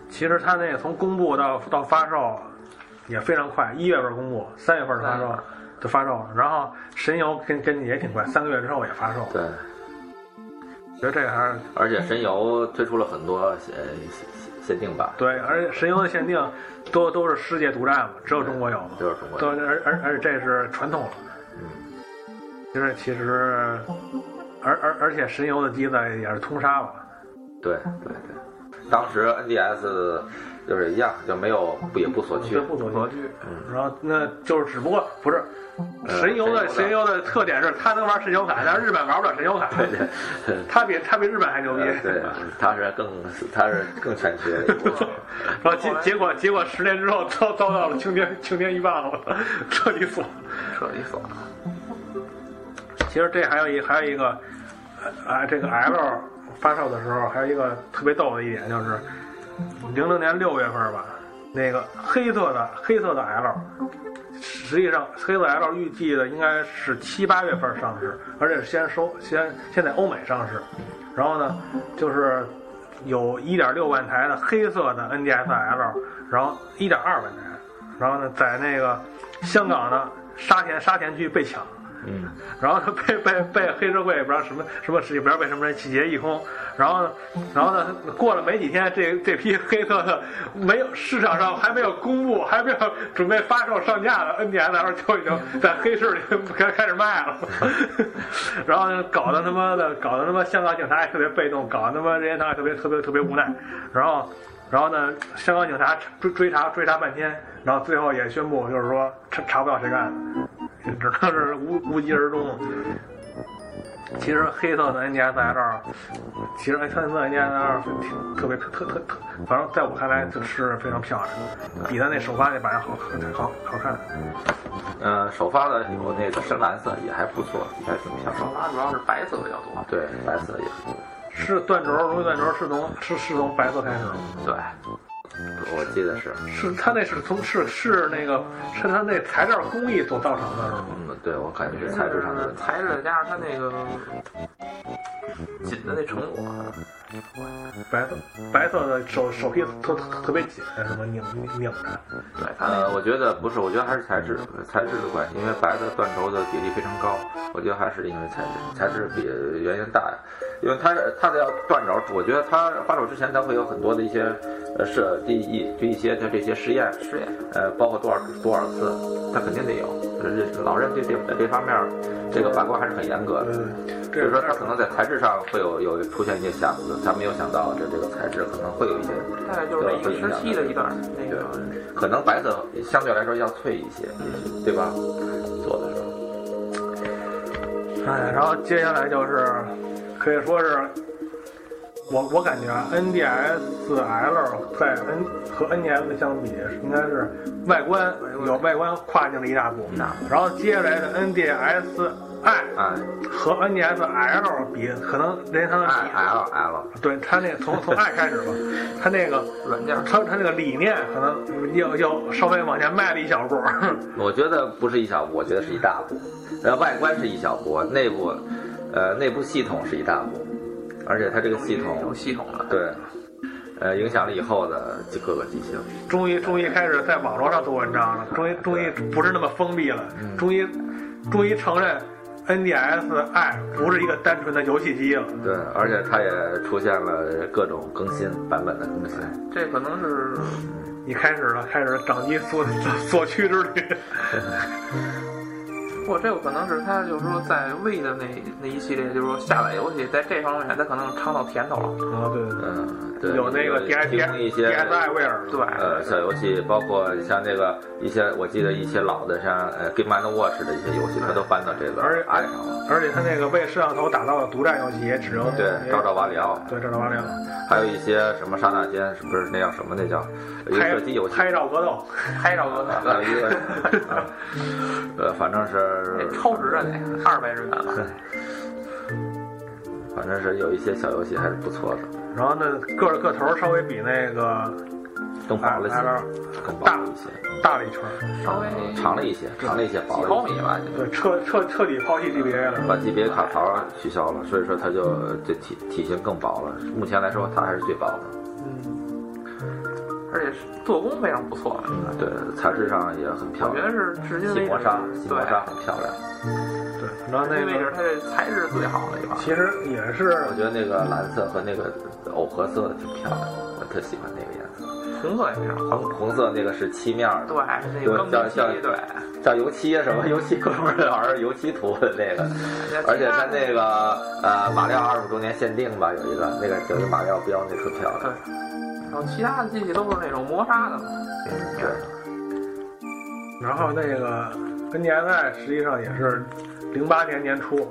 其实它那个从公布到到发售也非常快，一月份公布，三月份发售就发售了。然后神游跟跟进也挺快，三个月之后也发售。对，觉得这个还是而且神游推出了很多限限限定版，对，而且神游的限定都都是世界独占嘛，只有中国有嘛。就是中国对而而而且这是传统了。嗯，就是其实，而而而且神游的机子也是通杀嘛。对对对，当时 NDS 就是一样，就没有不也不锁区，，不左格去。局，然后那就是只不过不是神游的神神游的特点是他能玩神游卡，但是日本玩不了神游卡。对 对。它比他比日本还牛逼。呃对，他是更他是更全缺。然后结结果结果十年之后遭遭到了青天青天一棒子，彻底锁。彻底锁了。其实这还有一还有一个，呃啊，这个 L 发售的时候还有一个特别逗的一点就是，零零年六月份吧，那个黑色的黑色的 L，实际上黑色 L 预计的应该是七八月份上市，而且是先收先先在欧美上市，然后呢就是有一点六万台的黑色的 NDSL，然后一点二万台，然后呢在那个香港的沙田沙田区被抢。嗯，然后他，被被被黑社会不知道什么什么事情，不知道被什么人洗劫一空。然后呢，然后呢，过了没几天，这这批黑色的没有市场上还没有公布，还没有准备发售上架的 NDSL 就已经在黑市里开开始卖了。然后呢，搞得他妈的，搞得他妈香港警察也特别被动，搞得他妈任天堂也特别特别特别无奈。然后。然后呢，香港警察追追查追查半天，然后最后也宣布，就是说查查不到谁干的，只能是无无疾而终。其实黑色的 NDSL，其实黑色的 NDSL 挺特别特特特特，反正在我看来就是非常漂亮，比咱那首发那版好好好看。嗯，首发的有那个深蓝色也还不错，也还挺漂亮。首发主要是白色比较多。对，白色也。是断轴，容易断轴是从是是从白色开始吗？对，我记得是。是它那是从是是那个是它那材料工艺所造成的，是吗？嗯，对，我感觉是材质上的。材质加上它那个紧的那成果，白色白色的手手皮特特特别紧，什么拧拧拧着。对它那呃，我觉得不是，我觉得还是材质，材质的关系，因为白的断轴的比例非常高，我觉得还是因为材质，材质比原因大呀。因为它它的要断轴，我觉得它发手之前它会有很多的一些呃设第一就一些的这些实验，实验，呃，包括多少多少次，它肯定得有。就是老任对这这方面这个把关还是很严格的。嗯，所以说，他可能在材质上会有有出现一些瑕疵，他没有想到这这个材质可能会有一些，大概就是那一个时期的一段那个可能白色相对来说要脆一些，对吧？做的时候，哎，然后接下来就是可以说是。我我感觉啊，NDSL 在 N 和 NDS 相比，应该是外观有外观跨进了一大步。然后接下来的 NDSi 啊和 NDSL 比，可能任天堂的，I 比 L L，对它那个从从 i 开始吧，它那个软件，它它那个理念可能要要稍微往前迈了一小步。我觉得不是一小步，我觉得是一大步。呃，外观是一小步，内部，呃，内部系统是一大步，而且它这个系有统，系统了。对，呃，影响了以后的各个机型。终于终于开始在网络上做文章了，终于终于不是那么封闭了，终于终于承认 NDSi 不是一个单纯的游戏机了。对，而且它也出现了各种更新版本的更新。这可能是你开始了，开始掌机所所趋之旅。不过这个可能是他就是说在 V 的那那一系列，就是说下载游戏，在这方面他可能尝到甜头了。啊，对对对，嗯，对，有那个 D I 提 D 供一些 I 味儿，对，呃小游戏，包括像那个一些我记得一些老的像呃 Game and Watch 的一些游戏，他都搬到这个而且 i 上了。而且他那个为摄像头打造的独占游戏也只能对，照照瓦里奥，对照照瓦里奥，还有一些什么刹那间，是不是那叫什么？那叫一个拍射击游戏，拍照格斗，拍照格还有一个，啊呃，反正是那超值啊那二百日元了。反正是有一些小游戏还是不错的，然后呢个个头稍微比那个更薄了些 L，更薄了一些，大了一圈，稍微长了一些，长了一些，薄几毫了一些。米吧，对，彻彻彻底抛弃 GBA 了。把级别卡槽取消了，所以说它就这体体型更薄了。目前来说，它还是最薄的。嗯，而且做工非常不错。对，材质上也很漂亮，我觉得是至今为止细磨砂，细磨，砂很漂亮。对，然后那至今为止个它这材质最好的一款。其实也是我觉得那个蓝色和那个藕荷色的挺漂亮，我特喜欢那个颜色。红色也非常好。红红色那个是漆面的，对，那个钢漆，像像对，叫油漆啊什么油漆哥们儿油漆涂的那个，而且它那个呃马里奥二十五周年限定吧，有一个那个有一个马里奥标那特漂亮。然后其他的机器都是那种磨砂的嘛。嗯，对，然后那个跟 DSI 实际上也是零八年年初，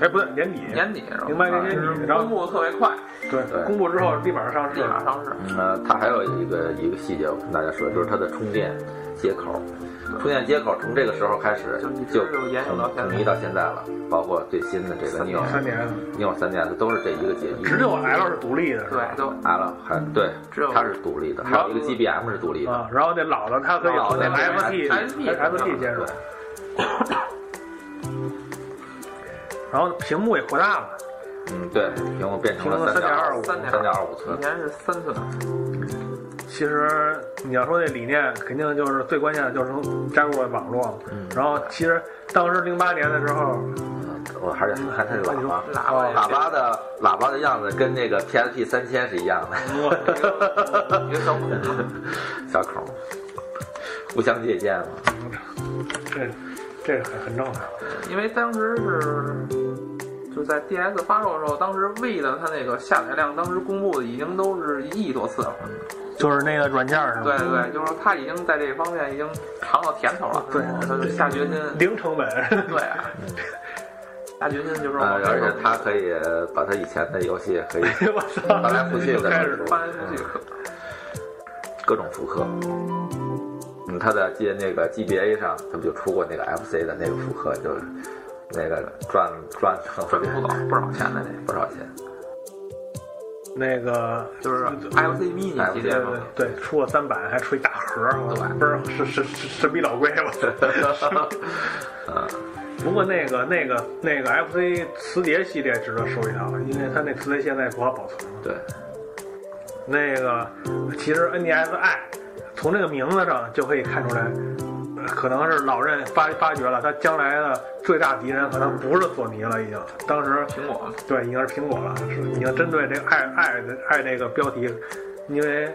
哎不对年底，年底是吧？零八年年底，然后公布特别快，对对公布之后立马上市立，马上市。嗯，呃它还有一个一个细节，我跟大家说，就是它的充电接口，充电接口从这个时候开始就就统一到现在了，包括最新的这个 neo 三年，neo 三 DS 都是这一个接，只有 L 是独立的，是对吧？，都 L 还对只有，它是独立的，还有一个 GBM 是独立的。啊，然后那老的它可以和那老的 FT SP FT 接入，然后屏幕也扩大了，嗯，对，屏幕变成了三点二3.25三点二五寸。以。前是三寸，其实你要说那理念，肯定就是最关键的就是加入了网络。嗯然后其实当时零八年的时候，我还是看它是喇叭，喇叭喇叭的喇叭的样子跟那个 PSP 三千是一样的，一个 小孔，小孔，互相借鉴嘛。这这很很正常。因为当时是就在 DS 发售的时候，当时 V 的它那个下载量，当时公布的已经都是一亿多次了。就是那个软件是吧？对对对，就是说他已经在这方面已经尝到甜头了，对他就下决心，零成本。对，下决心就是呃往，而且它可以把它以前的游戏可以我操！翻来覆去的开始翻来覆去可各种复刻。嗯，它在接那个 GBA 上，它不就出过那个 FC 的那个复刻，就是那个赚赚 成赚不少不少钱的那不少钱。那个就是 FC mini 系列对嘛对，出了三版，还出一大盒不是是是是神笔老贵我操！嗯，不过那个那个那个 FC 磁碟系列值得收一套，因为它那磁碟现在不好保存了。对，那个其实 NDSi 从这个名字上就可以看出来，呃可能是老任发发觉了，他将来的最大敌人可能不是索尼了，已经。当时苹果，对，已经是苹果了，是已经针对这个爱爱的爱这个标题，因为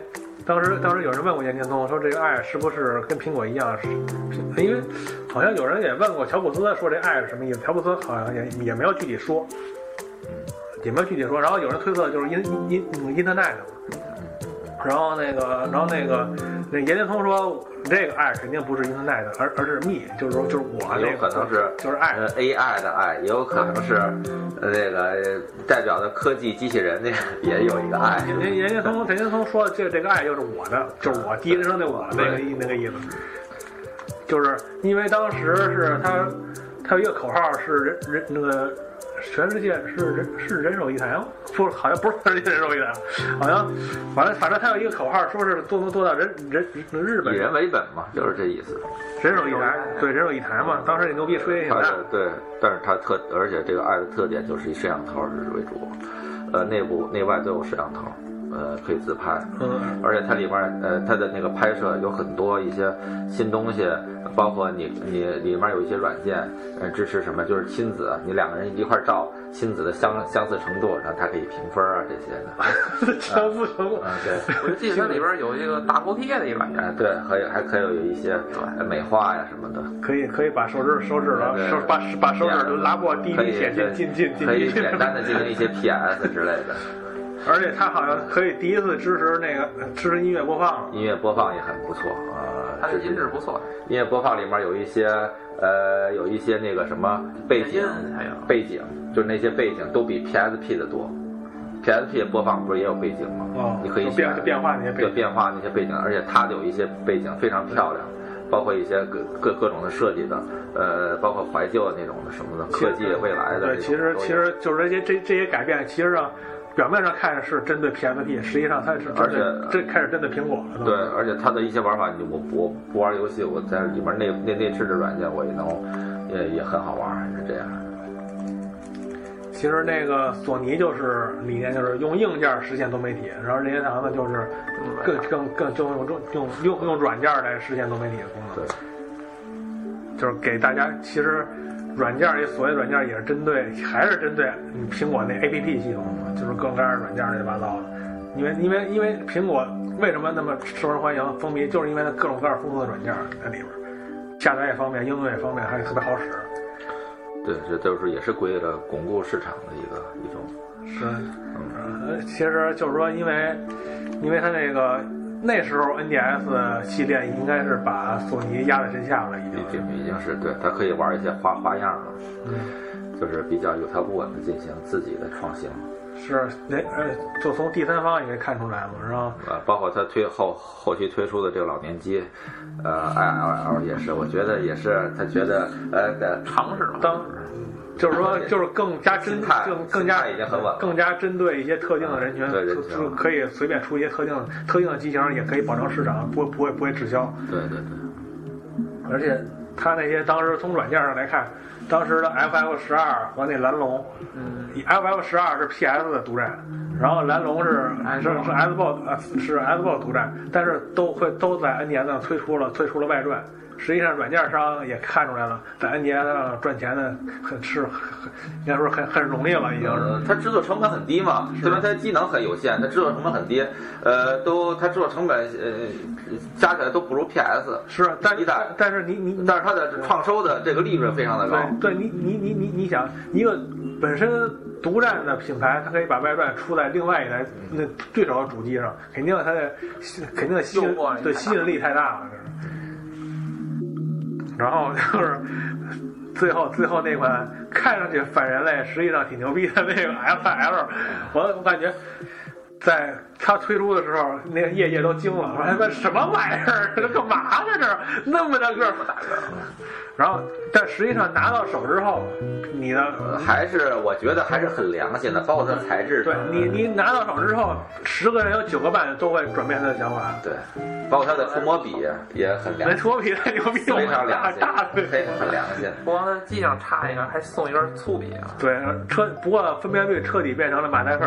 当时当时有人问过岩田聪说这个爱是不是跟苹果一样是，因为好像有人也问过乔布斯说这爱是什么意思，乔布斯好像也也没有具体说，也没有具体说，然后有人推测就是因因因 Internet 嘛。然后那个，然后那个，那岩田聪说，这个爱肯定不是 Internet，而而是 me，就是说就是我那有可，能是就是爱，呃 AI 的爱，也有可能是呃那个代表的科技机器人那 也有一个爱。人人家从人家从说这这个爱就是我的，就是我第一人称的我那个意那个意思，就是因为当时是他他有一个口号是人人那个全世界是人是人手一台吗？不是，好像不是全世界人手一台，好像反正反正他有一个口号说是做能做到人人日本以人为本嘛，就是这意思。人手一台，对人手一台嘛，当时也牛逼吹的挺大。对，但是它特，而且这个爱的特点就是以摄像头是为主，呃，内部内外都有摄像头。呃可以自拍，嗯，而且它里面呃它的那个拍摄有很多一些新东西，包括你你里面有一些软件，呃支持什么就是亲子，你两个人一块儿照亲子的相相似程度，然后它可以评分啊这些的，相似程度。啊对。我就记得它里边有一个大头贴的一软件，哎，对，还有还可以有一些呃美化呀什么的，可以可以把手指手指了手把把手指就拉过第一可以滴血进进进进可以简单的进行一些 PS 之类的，而且它好像可以第一次支持那个支持音乐播放了。音乐播放也很不错啊。它的音质不错，音乐播放里面有一些呃有一些那个什么背景还有背景，就是那些背景都比 PSP 的多。PSP 播放不是也有背景吗？哦你可以就变选变化那些背景对变化那些背景，而且它有一些背景非常漂亮，包括一些各各各种的设计的，呃，包括怀旧那种的什么的科技未来的对，其实其实就是这些这这些改变，其实上表面上看是针对 PSP，实际上它是针而且这开始针对苹果了。对，而且它的一些玩法，你我我不玩游戏，我在里面内内内置的软件我也能也也很好玩，是这样。其实那个索尼就是理念就是用硬件实现多媒体，然后任天堂呢就是更更更就用用用用软件来实现多媒体的功能。对，就是给大家其实软件也所谓软件也是针对还是针对嗯苹果那 A P P 系统，就是各种各样的软件乱七八糟的。因为因为因为苹果为什么那么受人欢迎风靡，就是因为它各种各样丰富的软件在里边，下载也方便，应用也方便，还特别好使。对，这都是也是为了巩固市场的一个一种。是，呃，其实就是说，因为因为它那个那时候 NDS 系列应该是把索尼压在身下了，已经已经已经是对，它可以玩一些花花样了，嗯就是比较有条不紊的进行自己的创新。是那呃，就从第三方也可以看出来嘛，是吧呃，包括它推后后期推出的这个老年机，呃，ILL 也是，我觉得也是，他觉得呃的尝试嘛。当就是说 就是更加针心态更更加已经很稳更加针对一些特定的人群，就可以随便出一些特定特定的机型，也可以保证市场，不会不会不会滞销。对对对，而且他那些当时从软件上来看，当时的 FF 十二和那蓝龙，嗯，FF 十二是 PS 的独占，然后蓝龙是是是 Xbox 呃是 Xbox 独占，但是都会都在 NDS 上推出了推出了外传。实际上，软件商也看出来了，在 NDS 上赚钱的很是很应该说很很容易了，已经是。呃，它制作成本很低嘛，虽然它机能很有限，它制作成本很低，呃，都它制作成本呃加起来都不如 PS，是，但一代但是你你你但是它的创收的这个利润非常的高。对，对你你你你你想，一个本身独占的品牌，它可以把外传出在另外一台那对手的主机上，肯定它的肯定的吸引对吸引力太大了，这是。然后就是最后最后那款看上去反人类，实际上挺牛逼的那个 F L，我我感觉。在它推出的时候，那个业界都惊了，说他妈什么玩意儿？这干嘛呢？这那么大个儿，大个儿。然后，但实际上拿到手之后，你的呃还是我觉得还是很良心的，包括它材质，对你，你拿到手之后，十个人有九个半都会转变他的想法。对，包括它的触摸笔也很良心，触摸笔太牛逼了，非常良心大大，的。非常很良心。不光它机上插一个，还送一根粗笔啊。对车，不过分辨率彻底变成了马赛克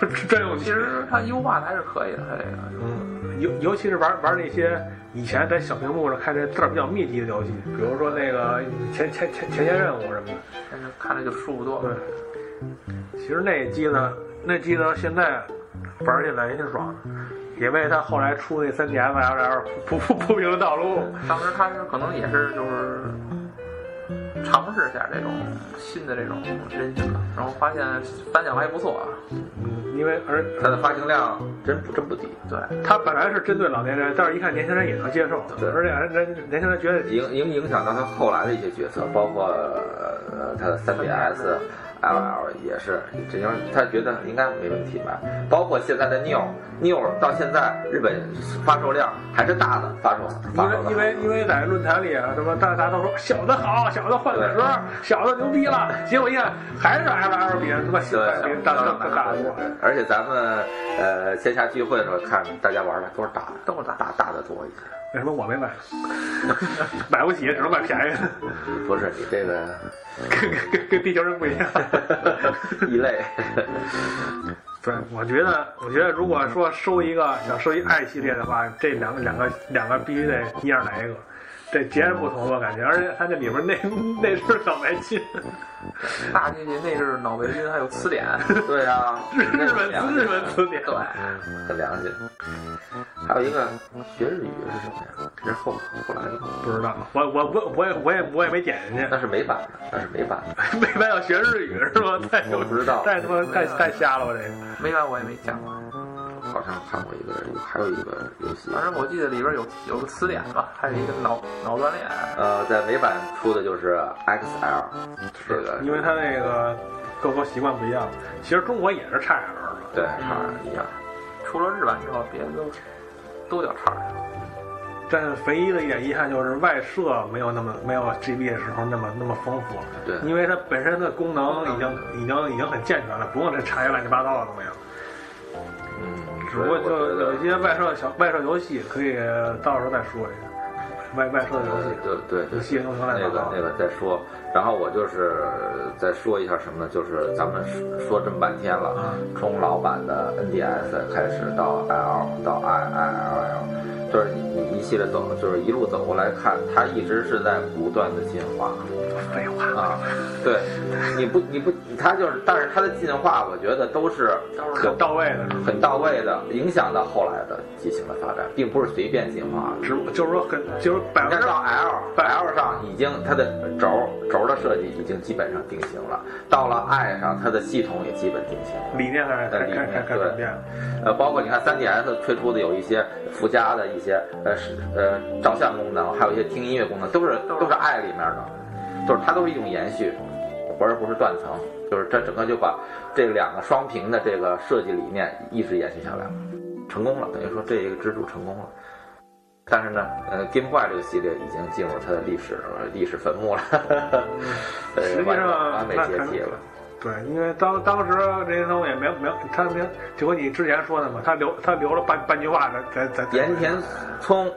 专 专用机。其实它优化的还是可以的，它这个。嗯，尤尤其是玩玩那些以前在小屏幕上看这字儿比较密集的游戏，比如说那个前前前前线任务什么的。但是看着就舒服多了。对，其实那机呢，那机呢现在玩起来也挺爽的，也为他后来出那 3DS LL 铺铺铺平了道路。当时他是可能也是就是尝试一下这种新的这种人群吧，然后发现反响还不错啊。嗯，因为而它的发行量真不真不低，对，它本来是针对老年人，但是一看年轻人也能接受，对而且人人年轻人觉得影影影响到他后来的一些角色，包括呃他的 3DS。LL 也是，只要他觉得应该没问题吧。包括现在的 New New 到现在日本发售量还是大的，发售发售因为因为因为在论坛里啊，什么大大家都说小的好，小的换个壳，小的牛逼了，结果一看还是 LL 比他妈小比大更更大多。而且咱们呃线下聚会的时候看大家玩的都是大的，都是大大大的多一些。为什么我没买？买不起，只能买便宜的。不是你这个跟跟跟地球人不一样。异类。对，我觉得，我觉得如果说收一个想收一爱系列的话，这两个两个两个必须得一样来一个，这截然不同吧感觉，而且它这里面那 那是脑白金，大进去内置脑白金还有词典，对啊，日日文日本词典，很良心。还有一个学日语是什么呀？这是后后来的，不知道，我我我我也我也我也没点进去。那是美版的，那是美版的。美版要学日语是吗？太我不知道太他妈太太瞎了吧这个。美版我也没讲过。好像看过一个，还有一个游戏，反正我记得里边有有个词典吧，还有一个脑脑锻炼。呃，在美版出的就是 XL，是的因为它那个各国习惯不一样，其实中国也是 XL 的。对差一样。除了日版之后，别的都都叫叉。但是唯一的一点遗憾就是外设没有那么没有 GB 的时候那么那么丰富了。对因为它本身的功能已经已经已经很健全了，不用这插些乱七八糟的东西。嗯，只不过就有一些外设小外设游戏可以到时候再说一下。外外设的游戏，对对对，游戏那个那个再说。然后我就是再说一下什么呢？就是咱们说这么半天了，从老版的 NDS 开始到 L 到 I I L L，就是你你一系列走，就是一路走过来看，它一直是在不断的进化。废话啊，对，你不你不，它就是，但是它的进化，我觉得都是很到位的，很到位的，影响到后来的机型的发展，并不是随便进化。只就是说很就是百分之到 L L 上已经它的轴轴的设计已经基本上定型了，到了 I 上它的系统也基本定型了。理念开始开呃理念开开开转变了。呃，包括你看 3DS 推出的有一些附加的一些呃是呃照相功能，还有一些听音乐功能，都是都是 i 里面的，就是它都是一种延续，而不是断层，就是它整个就把这两个双屏的这个设计理念一直延续下来了，成功了，等于说这一个支柱成功了。但是呢，呃，Game Boy 这个系列已经进入它的历史历史坟墓了，呃实际上完美解体了。对，因为当当时这些东西也没有没有，他没有，就跟你之前说的嘛，他留他留了半半句话在在在。岩田聪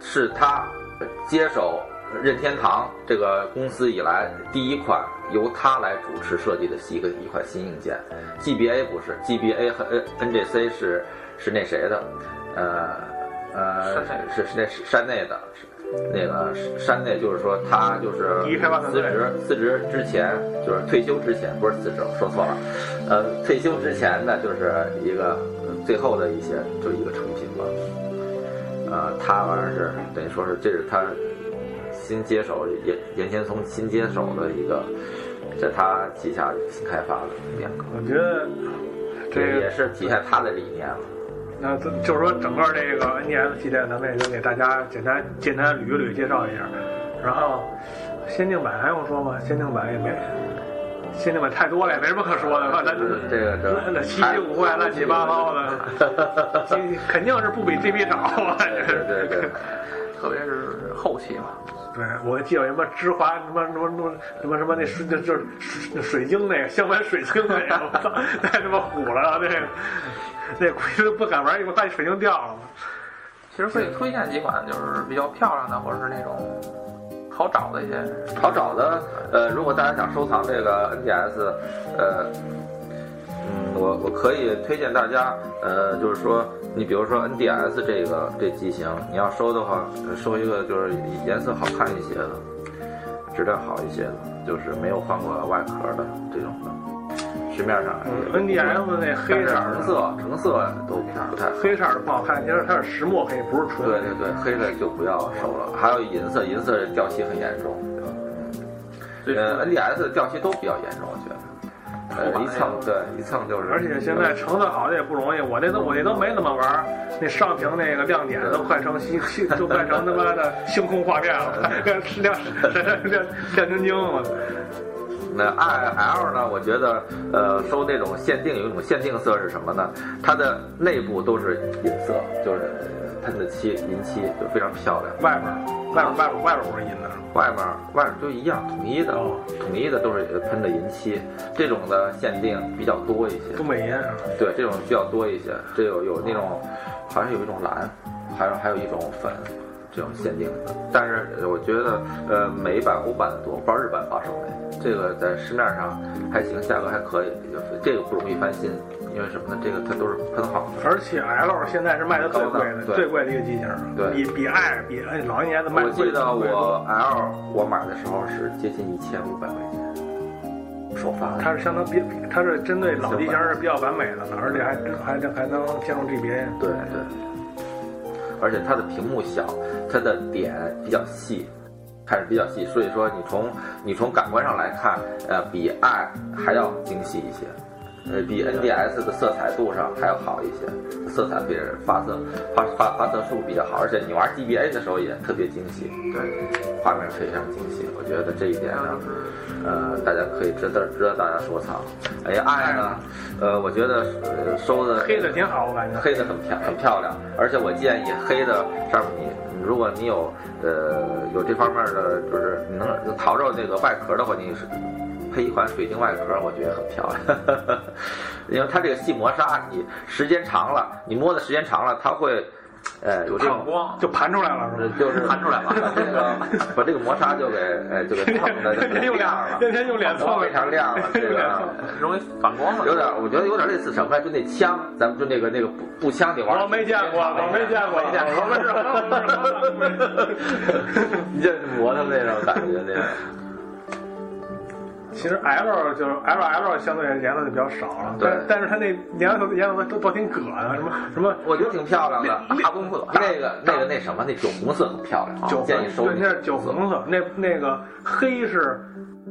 是他接手任天堂这个公司以来第一款由他来主持设计的一个一款新硬件。GBA 不是，GBA 和 N NGC 是是那谁的，呃呃是是那山内的。是那个山内就是说，他就是辞职辞职之前，就是退休之前，不是辞职，说错了，呃，退休之前呢，就是一个呃最后的一些，就一个成品吧。呃，他好像是等于说是这是他新接手严严天聪新接手的一个，在他旗下新开发的变革，我觉得这个也是体现他的理念了。那这就是说，整个这个 NDS 系列，咱们也就给大家简单简单捋一捋，介绍一下。然后，限定版还用说吗？限定版也没，限定版太多了，也没什么可说的。咱这个这个那奇奇古怪、乱七八糟的，肯定是不比 GB 少。对对对，特别是后期嘛，对，我记得有什么芝华什么什么什么什么什么那水就就是水水晶那个镶满水晶那个，我操，太他妈虎了那个，那鬼都不敢玩，一会儿把水晶掉了。其实可以推荐几款就是比较漂亮的，或者是那种好找的一些。好找的，呃，如果大家想收藏这个 NDS，呃，嗯，我我可以推荐大家，呃，就是说，你比如说 NDS 这个这机型，你要收的话，呃收一个就是颜色好看一些的，质量好一些的，就是没有换过外壳的这种的，市面上嗯 NDS 那黑色儿但是成色橙色都不太好。黑色不好看，因为它是石墨黑，不是纯对对对，黑的就不要收了。还有银色，银色掉漆很严重。呃，NDS 的掉漆都比较严重，我觉得。呃，一蹭对一蹭就是。而且现在成色好的也不容易，我那都我那都没怎么玩儿，那上屏那个亮点都快成星星，都快成他妈的星空画面了，亮亮亮亮晶晶了。那 I L 呢？我觉得呃，收那种限定有一种限定色是什么呢？它的内部都是银色，就是喷的漆银漆，就非常漂亮。外边儿外边儿外边儿外边儿不是银的，外面外面都一样，统一的，哦统一的都是喷的银漆，这种的限定比较多一些。东北银啊。对，这种比较多一些。这有有那种，好像有一种蓝，还有还有一种粉，这种限定的。但是呃我觉得，呃，美版、欧版的多，不知道日版发售没。这个在市面上还行，价格还可以，这个不容易翻新，因为什么呢？这个它都是喷好的。而且 L 现在是卖的最贵的，对最贵的一个机型，对比比 I 比哎老一年的卖我的贵记得我 L 我买的时候是接近一千五百块钱，首发。它是相当比它是针对老机型是比较完美的了，而且还还还能兼容 GBA。对对，而且它的屏幕小，它的点比较细，看着比较细，所以说你从你从感官上来看，呃，比 i 还要精细一些，呃，比 NDS 的色彩度上还要好一些，色彩比发色发发发色数比较好，而且你玩 DBA 的时候也特别精细，对，画面非常精细，我觉得这一点还有上就。是呃，大家可以值得值得大家收藏。哎呀，爱呢，呃，我觉得呃收的黑的挺好，我感觉。黑的很漂很漂亮，而且我建议黑的上面你，如果你有呃有这方面的，就是你能淘着这个外壳的话，你是配一款水晶外壳，我觉得很漂亮，因为它这个细磨砂，你时间长了，你摸的时间长了，它会。呃，有这种光，就盘出来了是吧？就是盘出来了把这个把这个磨砂就给呃就给蹭的 就天天用亮了，天天用脸蹭非常亮了，这个 容易反光了。有点，我觉得有点类似什么呀？就那枪，咱们就那个那个步步枪，你玩我没见过，我没见过，没见过，是我们是。你这磨的那种感觉，那个其实 L 就是 L L 相对颜色就比较少了，对但但是它那颜色颜色都都挺葛的，什么什么我觉得挺漂亮的。大公色，那个那个那什么，那酒红色很漂亮，酒建议收对，那是酒红色，那那个黑是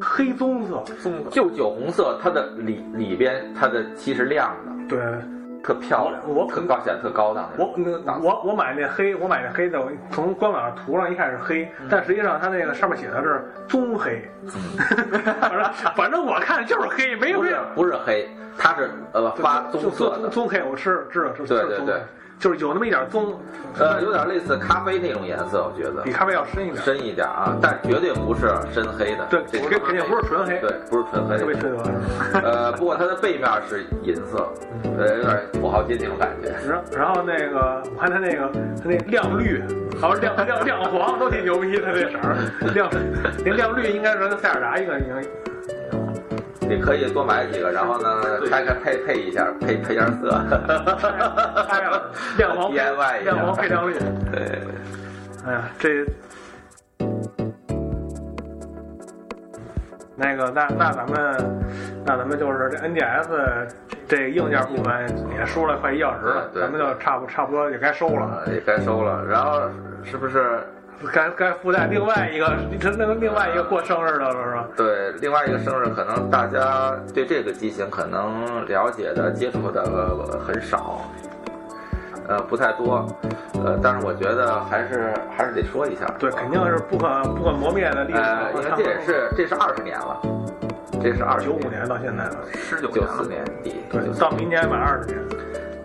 黑棕色，棕色，就酒红色，它的里里边它的漆是亮的，对。特漂亮，我我特高显得特高档那我种。那个我我买那黑，我买那黑的，我从官网上图上一看是黑，但实际上它那个上面写的是棕黑，反正反正我看就是黑，没有不是不是黑，它是呃发棕色的，棕棕黑，我吃知道，是对对对是棕黑，就是有那么一点棕，呃，有点类似咖啡那种颜色，我觉得比咖啡要深一点，深一点啊，但绝对不是深黑的。对，这肯肯定不是纯黑，对，不是纯黑特别缺德。呃，不过它的背面是银色，呃，有点土豪金那种感觉。然然后那个，我看它那个它那亮绿，还有亮亮亮黄都挺牛逼，它这色儿 亮那亮绿应该是跟塞尔达一个一个你可以多买几个，然后呢，拆开配配一下，配配点色。哎呀，亮黄配 DIY 一下亮黄配亮绿，对，哎呀，这那个那那咱们那咱们就是这 NDS 这硬件部分也说了快一小时了，咱们就差不差不多也该收了，呃也该收了。然后是不是？该该附带另外一个这那个另外一个过生日的了是吧？对，另外一个生日，可能大家对这个机型可能了解的、接触的、呃、很少，呃，不太多，呃，但是我觉得还是还是得说一下。对，肯定是不可不可磨灭的历史。呃，因为这也是 这是二十年了，这是二九五年到现在了，十九九四年底，对，到明年满二十年。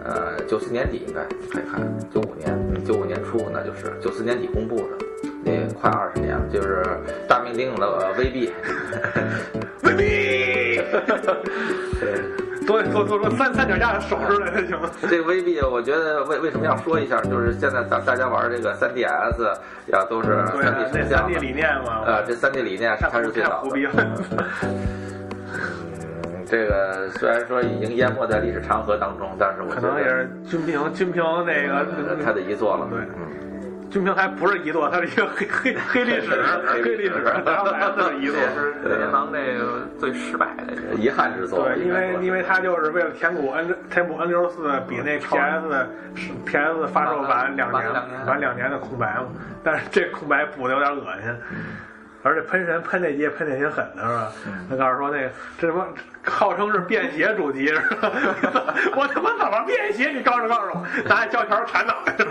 呃，九四年底应该可以看，九五年，嗯，九五年初那就是九四年底公布的，那快二十年了，就是大名鼎鼎的呃 VB，未必，多多多说三三脚架的手势来就行。这个 VB 我觉得为为什么要说一下，就是现在大大家玩这个 3DS 呀，都是对 3D 啊，那三成像 D，理念嘛，呃，这 3D 理念是它是最早这个虽然说已经淹没在历史长河当中，但是我可觉得能也是军平，军平那个呃它的遗作了。对嗯，军平还不是遗作，它是一个黑黑 黑历史，黑历史，然后来的是遗作这。也是任天堂这个最失败的。遗憾之作。对，因为因为它就是为了填补 N 填补 N 六四比那 PS PS 发售晚两年晚两年晚两年的空白嘛，但是这空白补的有点恶心。而且喷神喷那节喷的挺狠的是吧？他告诉说那个这什么号称是便携主机是吧？我他妈怎么便携？你告诉告诉我，拿胶条缠脑袋。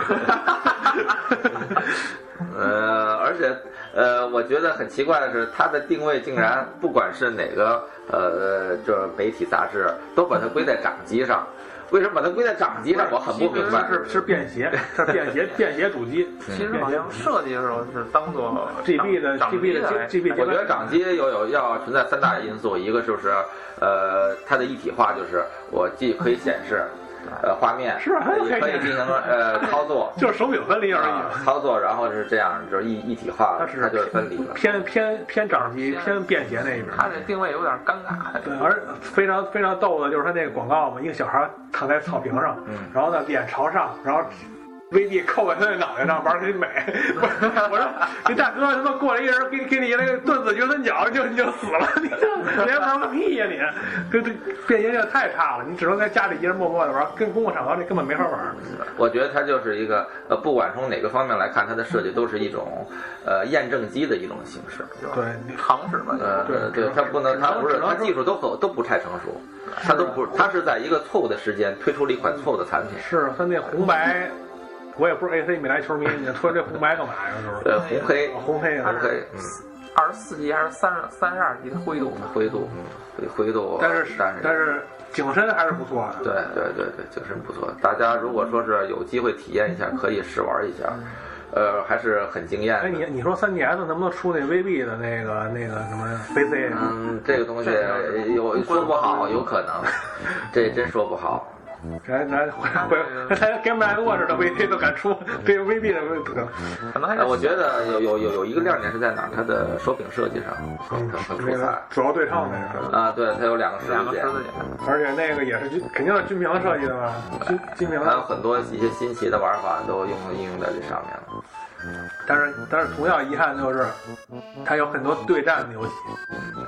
呃，而且呃，我觉得很奇怪的是，它的定位竟然不管是哪个呃，就是媒体杂志，都把它归在掌机上。为什么把它归在掌机上？我很不明白。是是便携，是便携便携主机。其实好像设计的时候是当做 GB 的掌 GB 的 GB 我觉得掌机有有要存在三大因素，一个就是呃它的一体化，就是我既可以显示，呃画面，是很有也可以进行呃 操作。就是手柄分离而啊已。，操作，然后是这样，就是一一体化它是，它就是分离了。偏偏偏掌机偏便携那一边。它这定位有点尴尬。对，而非常非常逗的就是它那个广告嘛，一个小孩躺在草坪上，嗯然后呢脸朝上，然后 VD 扣在他的脑袋上玩儿挺美。我说你大哥他妈过来一人给给你一个盾子牛三角就你就死了，你这连玩个屁呀、你！这这变形性太差了，你只能在家里一人默默的玩，跟公共场合里根本没法玩。我觉得它就是一个呃，不管从哪个方面来看，它的设计都是一种呃验证机的一种形式。对，尝试嘛，呃，对对，它不能，它不是，它技术都很都不太成熟，它都不，它是在一个错误的时间推出了一款错误的产品。是它那红白，我也不是 AC 米兰球迷，你说这红白干嘛呀？是不是？呃，红黑，红黑啊红黑，嗯，二十四级还是三十三十二级的灰度？灰度，嗯，灰灰度，但是但是但是景深还是不错的。对对对对，景深不错。大家如果说是有机会体验一下，可以试玩一下，呃，还是很惊艳哎，你。你说三 DS 能不能出那 VB 的那个那个什么 VC？嗯，这个东西有说不好，有可能，这真说不好。咱咱回回，他跟麦洛似的 VC 都敢出，这个 VB 的这个可能还呃，我觉得有有有有一个亮点是在哪儿？它的手柄设计上很很很出彩。主要对称那个，啊，对，它有两个十字两个十，字键，而且那个也是军，肯定是军平设计的嘛，军军平还有很多一些新奇的玩法都用应用在这上面了。但是但是同样遗憾就是，它有很多对战的游戏，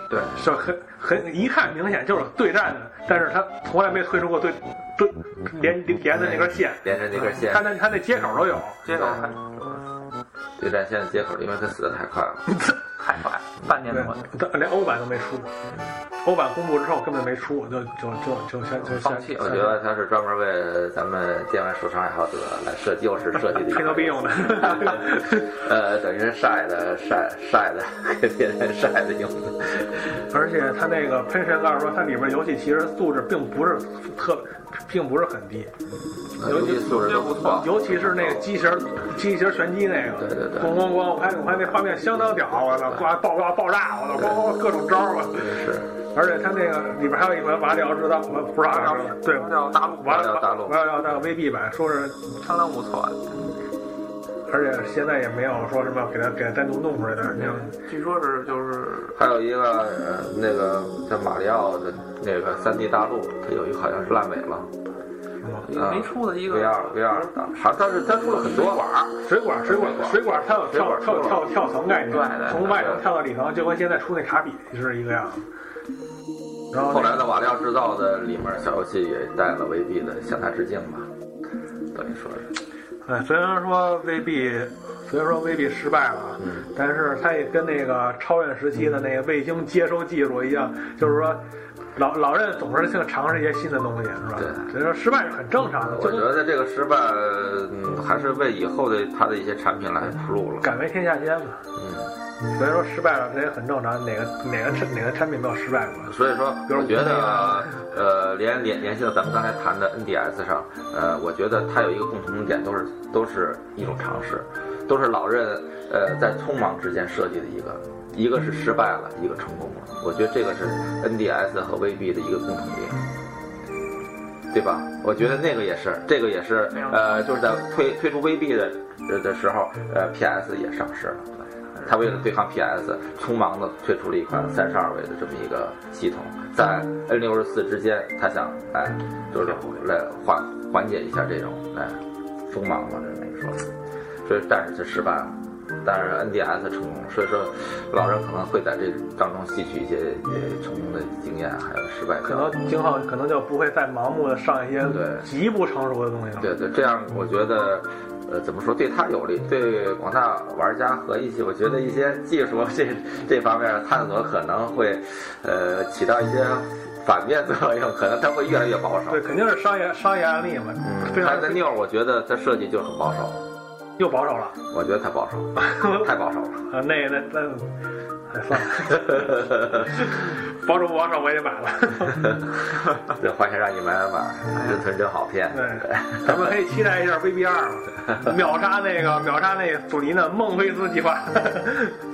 对，是很很一看明显就是对战的，但是它从来没推出过对对连连着那根线，连着那根线它，那它那接口都有，接口还对战线的接口，因为它死的太快了。太快，半年多，它连欧版都没出，欧版公布之后根本没出，就就就就先就放弃我觉得它是专门为咱们电玩收藏爱好者来设计，又是设计的一吹牛逼用的。呃，等于是晒的晒晒的，给别人晒的用的。而且它那个喷神告诉说，它里面游戏其实素质并不是特，并不是很低，游戏素质都不错，尤其是那个机型机器人拳击那个，对对对咣咣咣！我看我看那画面相当屌，我操，呱爆炸爆炸，我操，咣咣各种招儿我。是而且他那个里边还有一款马里奥制造，我不知道啊对，叫大陆，瓦瓦里奥大陆瓦里奥大陆 VB 版，说是，相当不错。而且现在也没有说什么给他给他单独弄出来的，那样据说是就是还有一个呃那个叫马里奥的那个三 D 大陆，它有一个好像是烂尾了。啊没出的一个 V 二 V 二的，好像它是它出了很多管儿，水管水管水管，它有跳跳跳跳层概念，对对从外层跳到里层，就跟现在出那卡比是一个样。然后后来的瓦料制造的里面小游戏也带了 VB 的向它致敬吧，等于说是。哎，虽然说 VB，虽然说未必失败了，嗯但是它也跟那个超越时期的那个卫星接收技术一样，就是说老老任总是想尝试一些新的东西，是吧？对所以说失败是很正常的，我觉得这个失败，嗯，还是为以后的它的一些产品来铺路了。敢为天下先嘛。嗯，所以说失败了，这也很正常。哪个哪个产哪个产品没有失败过？所以说，比如我觉得，呃，联联联系到咱们刚才谈的 NDS 上，呃，我觉得它有一个共同点，都是都是一种尝试，都是老任呃在匆忙之间设计的一个，一个是失败了，一个成功了。我觉得这个是 NDS 和 VB 的一个共同点。对吧？我觉得那个也是，这个也是，呃，就是在推推出 VB 的的的时候，呃，PS 也上市了。他为了对抗 PS，匆忙的推出了一款三十二位的这么一个系统，在 N 六十四之间，他想，哎，就是来缓缓解一下这种，哎，锋芒嘛，这么一说，所以但是他失败了。但是 NDS 成功，所以说老人可能会在这当中吸取一些呃成功的经验，还有失败可。能今后可能就不会再盲目的上一些对极不成熟的东西了。对对，这样我觉得，呃，怎么说对他有利，对广大玩家和一些，我觉得一些技术这这方面的探索可能会，呃，起到一些反面作用，可能他会越来越保守。对，肯定是商业商业案例嘛，嗯，非常孩子妞儿，我觉得他设计就很保守，又保守了。我觉得太保守，了 太保守了。啊，那那那，哎，算了，保守不保守我也买了。这花钱让你买买买，真存真好骗。对，咱们可以期待一下 VB 二嘛，秒杀那个秒杀那索尼的孟菲斯计划。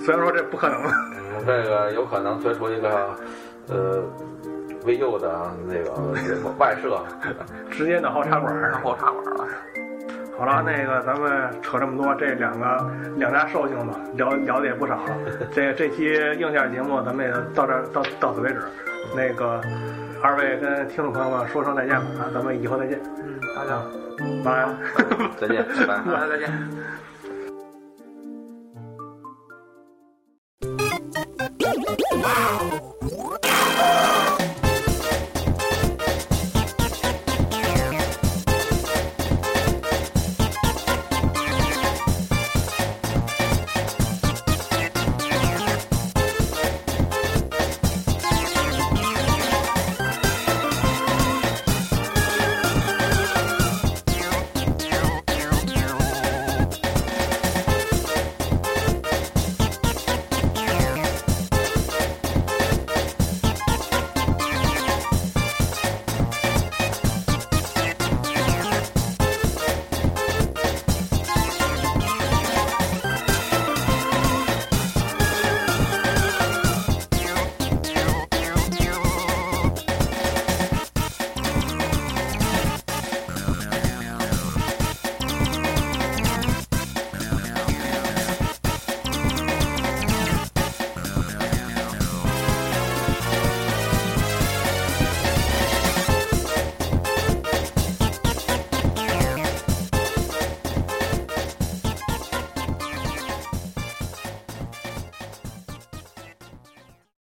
虽然说这不可能，嗯，这个有可能推出一个呃 VU 的那个外设，直接脑后插管儿然。后插管了。好了，那个咱们扯这么多，这两个两家寿星吧，聊聊的也不少了。这这期硬件节目咱们也到这儿到到此为止。那个二位跟听众朋友们说声再见吧，啊，咱们以后再见，嗯，大家拜拜。再见，拜拜。再见。Wow.